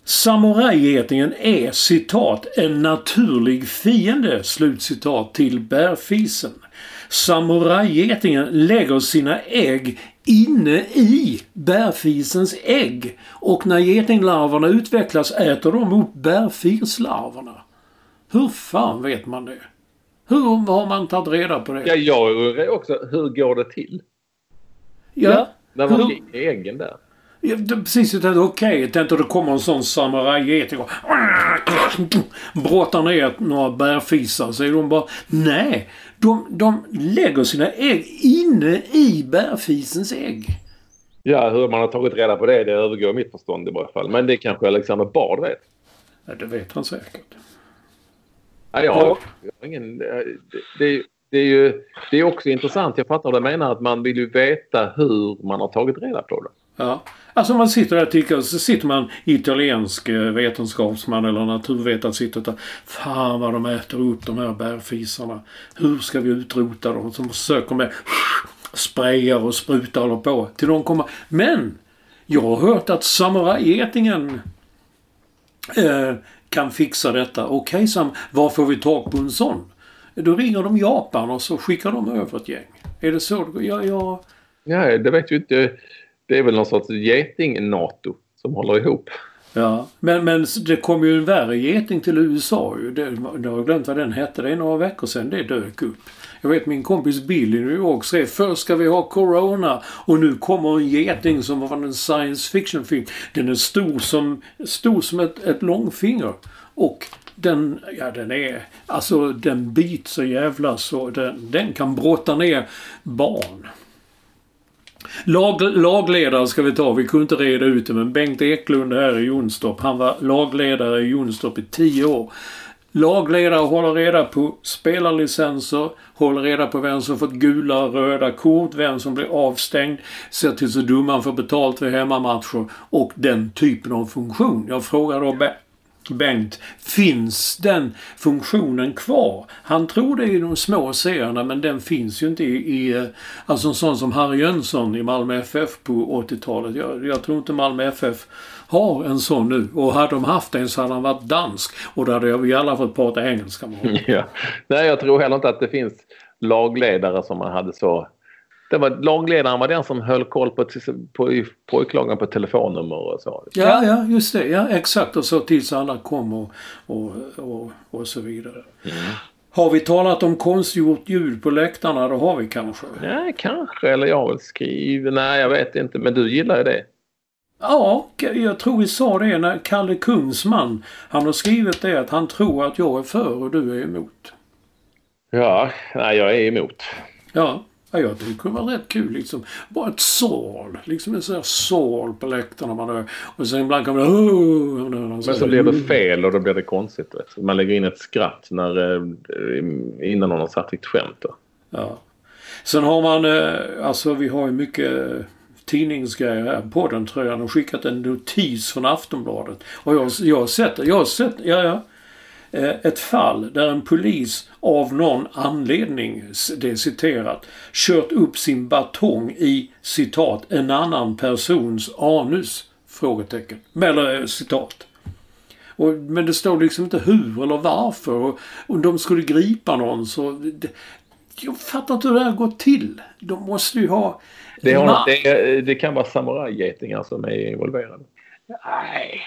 Samurajgetingen är citat en naturlig fiende slutcitat till bärfisen. Samurajgetingen lägger sina ägg inne i bärfisens ägg och när getinglarverna utvecklas äter de upp bärfislarverna. Hur fan vet man det? Hur har man tagit reda på det? Ja, jag undrar också, hur går det till? Ja. ja när man hur... äggen där? Ja, precis, jag tänkte okej, okay, jag det kommer en sån samurajgeting och brottar ner några bärfisar. Så är de bara, nej. De, de lägger sina ägg inne i bärfisens ägg. Ja, hur man har tagit reda på det, det övergår mitt förstånd i varje fall. Men det kanske Alexander Bard vet? Ja, det vet han säkert. Ja, jag har, jag har ingen... Det, det, det, är ju det är också intressant. Jag fattar vad du menar. Att man vill ju veta hur man har tagit reda på det. Ja. Alltså man sitter där och tycker, så sitter man italiensk eh, vetenskapsman eller naturvetare och sitter och Fan vad de äter upp de här bärfisarna. Hur ska vi utrota dem? Som försöker med sprayar och sprutar och håller på. Till de kommer. Men! Jag har hört att samurajgetingen eh, kan fixa detta. Okej okay, Sam, var får vi tag på en sån? Då ringer de Japan och så skickar de över ett gäng. Är det så? Ja, jag... Nej, det vet ju inte det är väl någon sorts geting-NATO som håller ihop. Ja, men, men det kom ju en värre geting till USA ju. Det, jag har glömt vad den hette. Det är några veckor sedan det dök upp. Jag vet min kompis Bill i New York skrev först ska vi ha Corona och nu kommer en geting som var en science fiction film. Den är stor som, stor som ett, ett långfinger. Och den, ja den är, alltså den biter så jävla så den, den kan brotta ner barn. Lag, lagledare ska vi ta, vi kunde inte reda ut det, men Bengt Eklund här i Jonstorp, han var lagledare i Jonstorp i tio år. Lagledare håller reda på spelarlicenser, håller reda på vem som fått gula och röda kort, vem som blir avstängd, ser till så domaren får betalt för hemmamatcher och den typen av funktion. Jag frågar då Bengt, finns den funktionen kvar? Han tror det i de små serierna men den finns ju inte i, i eh, alltså en sån som Harry Jönsson i Malmö FF på 80-talet. Jag, jag, tror inte Malmö FF har en sån nu och hade de haft en så hade han varit dansk och då hade vi alla fått prata engelska med honom. Ja. Nej, jag tror heller inte att det finns lagledare som man hade så det var, lagledaren var den som höll koll på, på pojklagen på telefonnummer och så. Ja, ja, just det. Ja, exakt. Och så tills alla kom och, och, och, och så vidare. Mm. Har vi talat om konstgjort ljud på läktarna? Det har vi kanske. Nej, kanske. Eller jag vill skriva. Nej, jag vet inte. Men du gillar ju det. Ja, jag tror vi sa det när Kalle Kungsman, han har skrivit det att han tror att jag är för och du är emot. Ja, nej jag är emot. Ja, jag tycker det kunde vara rätt kul liksom. Bara ett sål, liksom en sån här sål på läktarna man hör. Och sen ibland kan man... Oh, Men så blir det fel och då blir det konstigt. Vet. Man lägger in ett skratt när, eh, innan någon har satt ett skämt. Då. Ja. Sen har man, eh, alltså vi har ju mycket tidningsgrejer här på den tror jag. De har skickat en notis från Aftonbladet. Och jag, jag har sett det. Jag har sett, ja ja. Eh, ett fall där en polis av någon anledning, det är citerat, kört upp sin batong i citat en annan persons anus? Frågetecken. Eller eh, citat. Och, men det står liksom inte hur eller varför. Och, och de skulle gripa någon så... Det, jag fattar inte hur det här går till. De måste ju ha... Det, har, det, det kan vara samurajgetingar som är involverade. Nej.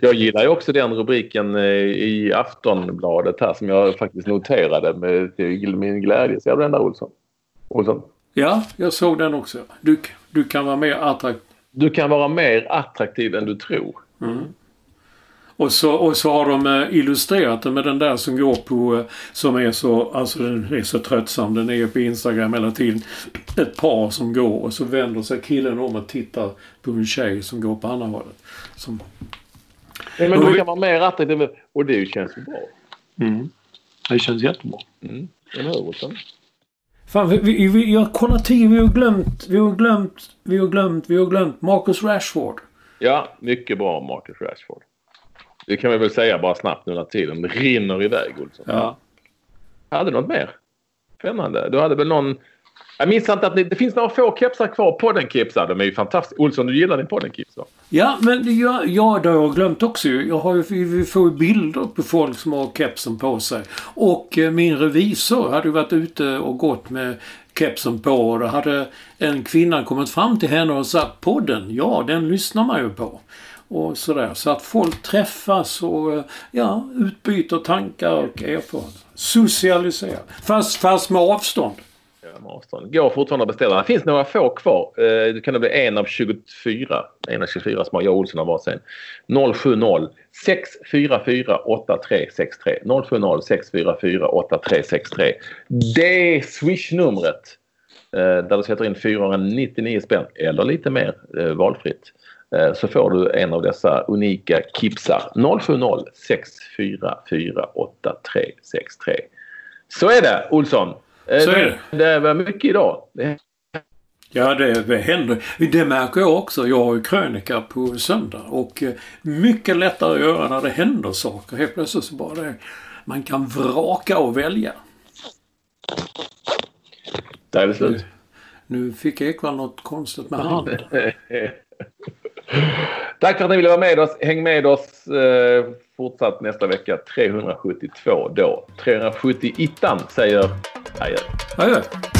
Jag gillar ju också den rubriken eh, i Aftonbladet här som jag faktiskt noterade med till min glädje. Ser du den där Olsson? Olsson? Ja, jag såg den också. Du, du kan vara mer attraktiv. Du kan vara mer attraktiv än du tror. Mm. Och så, och så har de eh, illustrerat det med den där som går på, eh, som är så, alltså den är så tröttsam. Den är på Instagram hela tiden. Ett par som går och så vänder sig killen om och tittar på en tjej som går på andra hållet. Som... Ja, men du kan vara mer attraktiv och det känns ju bra. Mm. Det känns jättebra. Mm. Eller hur? Fan, vi, vi, vi, jag kollar tio, vi har glömt, vi har glömt, vi har glömt, vi har glömt Marcus Rashford. Ja, mycket bra Marcus Rashford. Det kan vi väl säga bara snabbt nu när tiden rinner iväg Olsson. Ja. Hade du något mer? Spännande. Du hade väl någon... Jag minns inte att ni... det finns några få kepsar kvar. Podden-kepsar. De är ju fantastiska. Olsson, du gillar din podden-keps va? Ja, men jag, ja, det har jag glömt också Jag har ju, vi får ju bilder på folk som har kepsen på sig. Och eh, min revisor hade ju varit ute och gått med kepsen på och då hade en kvinna kommit fram till henne och sagt podden, ja den lyssnar man ju på och sådär. Så att folk träffas och eh, ja, utbyter tankar och erfarenheter. Socialiserar. Fast, fast med avstånd. Ja. Går fortfarande att beställa. Det finns några få kvar. Eh, det kan bli en av 24. En av 24 som har jag och Olsson har varsin. 070 644 8363. 070 644 8363. Det är swish-numret. Eh, där du sätter in 499 spänn eller lite mer eh, valfritt. Så får du en av dessa unika kipsar. 070 644 8363. Så är det Olsson. Eh, Så är det. Det var mycket idag. Det... Ja, det händer. Det märker jag också. Jag har ju krönika på söndag och eh, mycket lättare att göra när det händer saker. Helt plötsligt så bara det, man kan vraka och välja. Där är det slut. Nu, nu fick Ekwall något konstigt med handen. Tack för att ni ville vara med oss. Häng med oss eh, fortsatt nästa vecka. 372 då. 371 säger adjö. Adjö.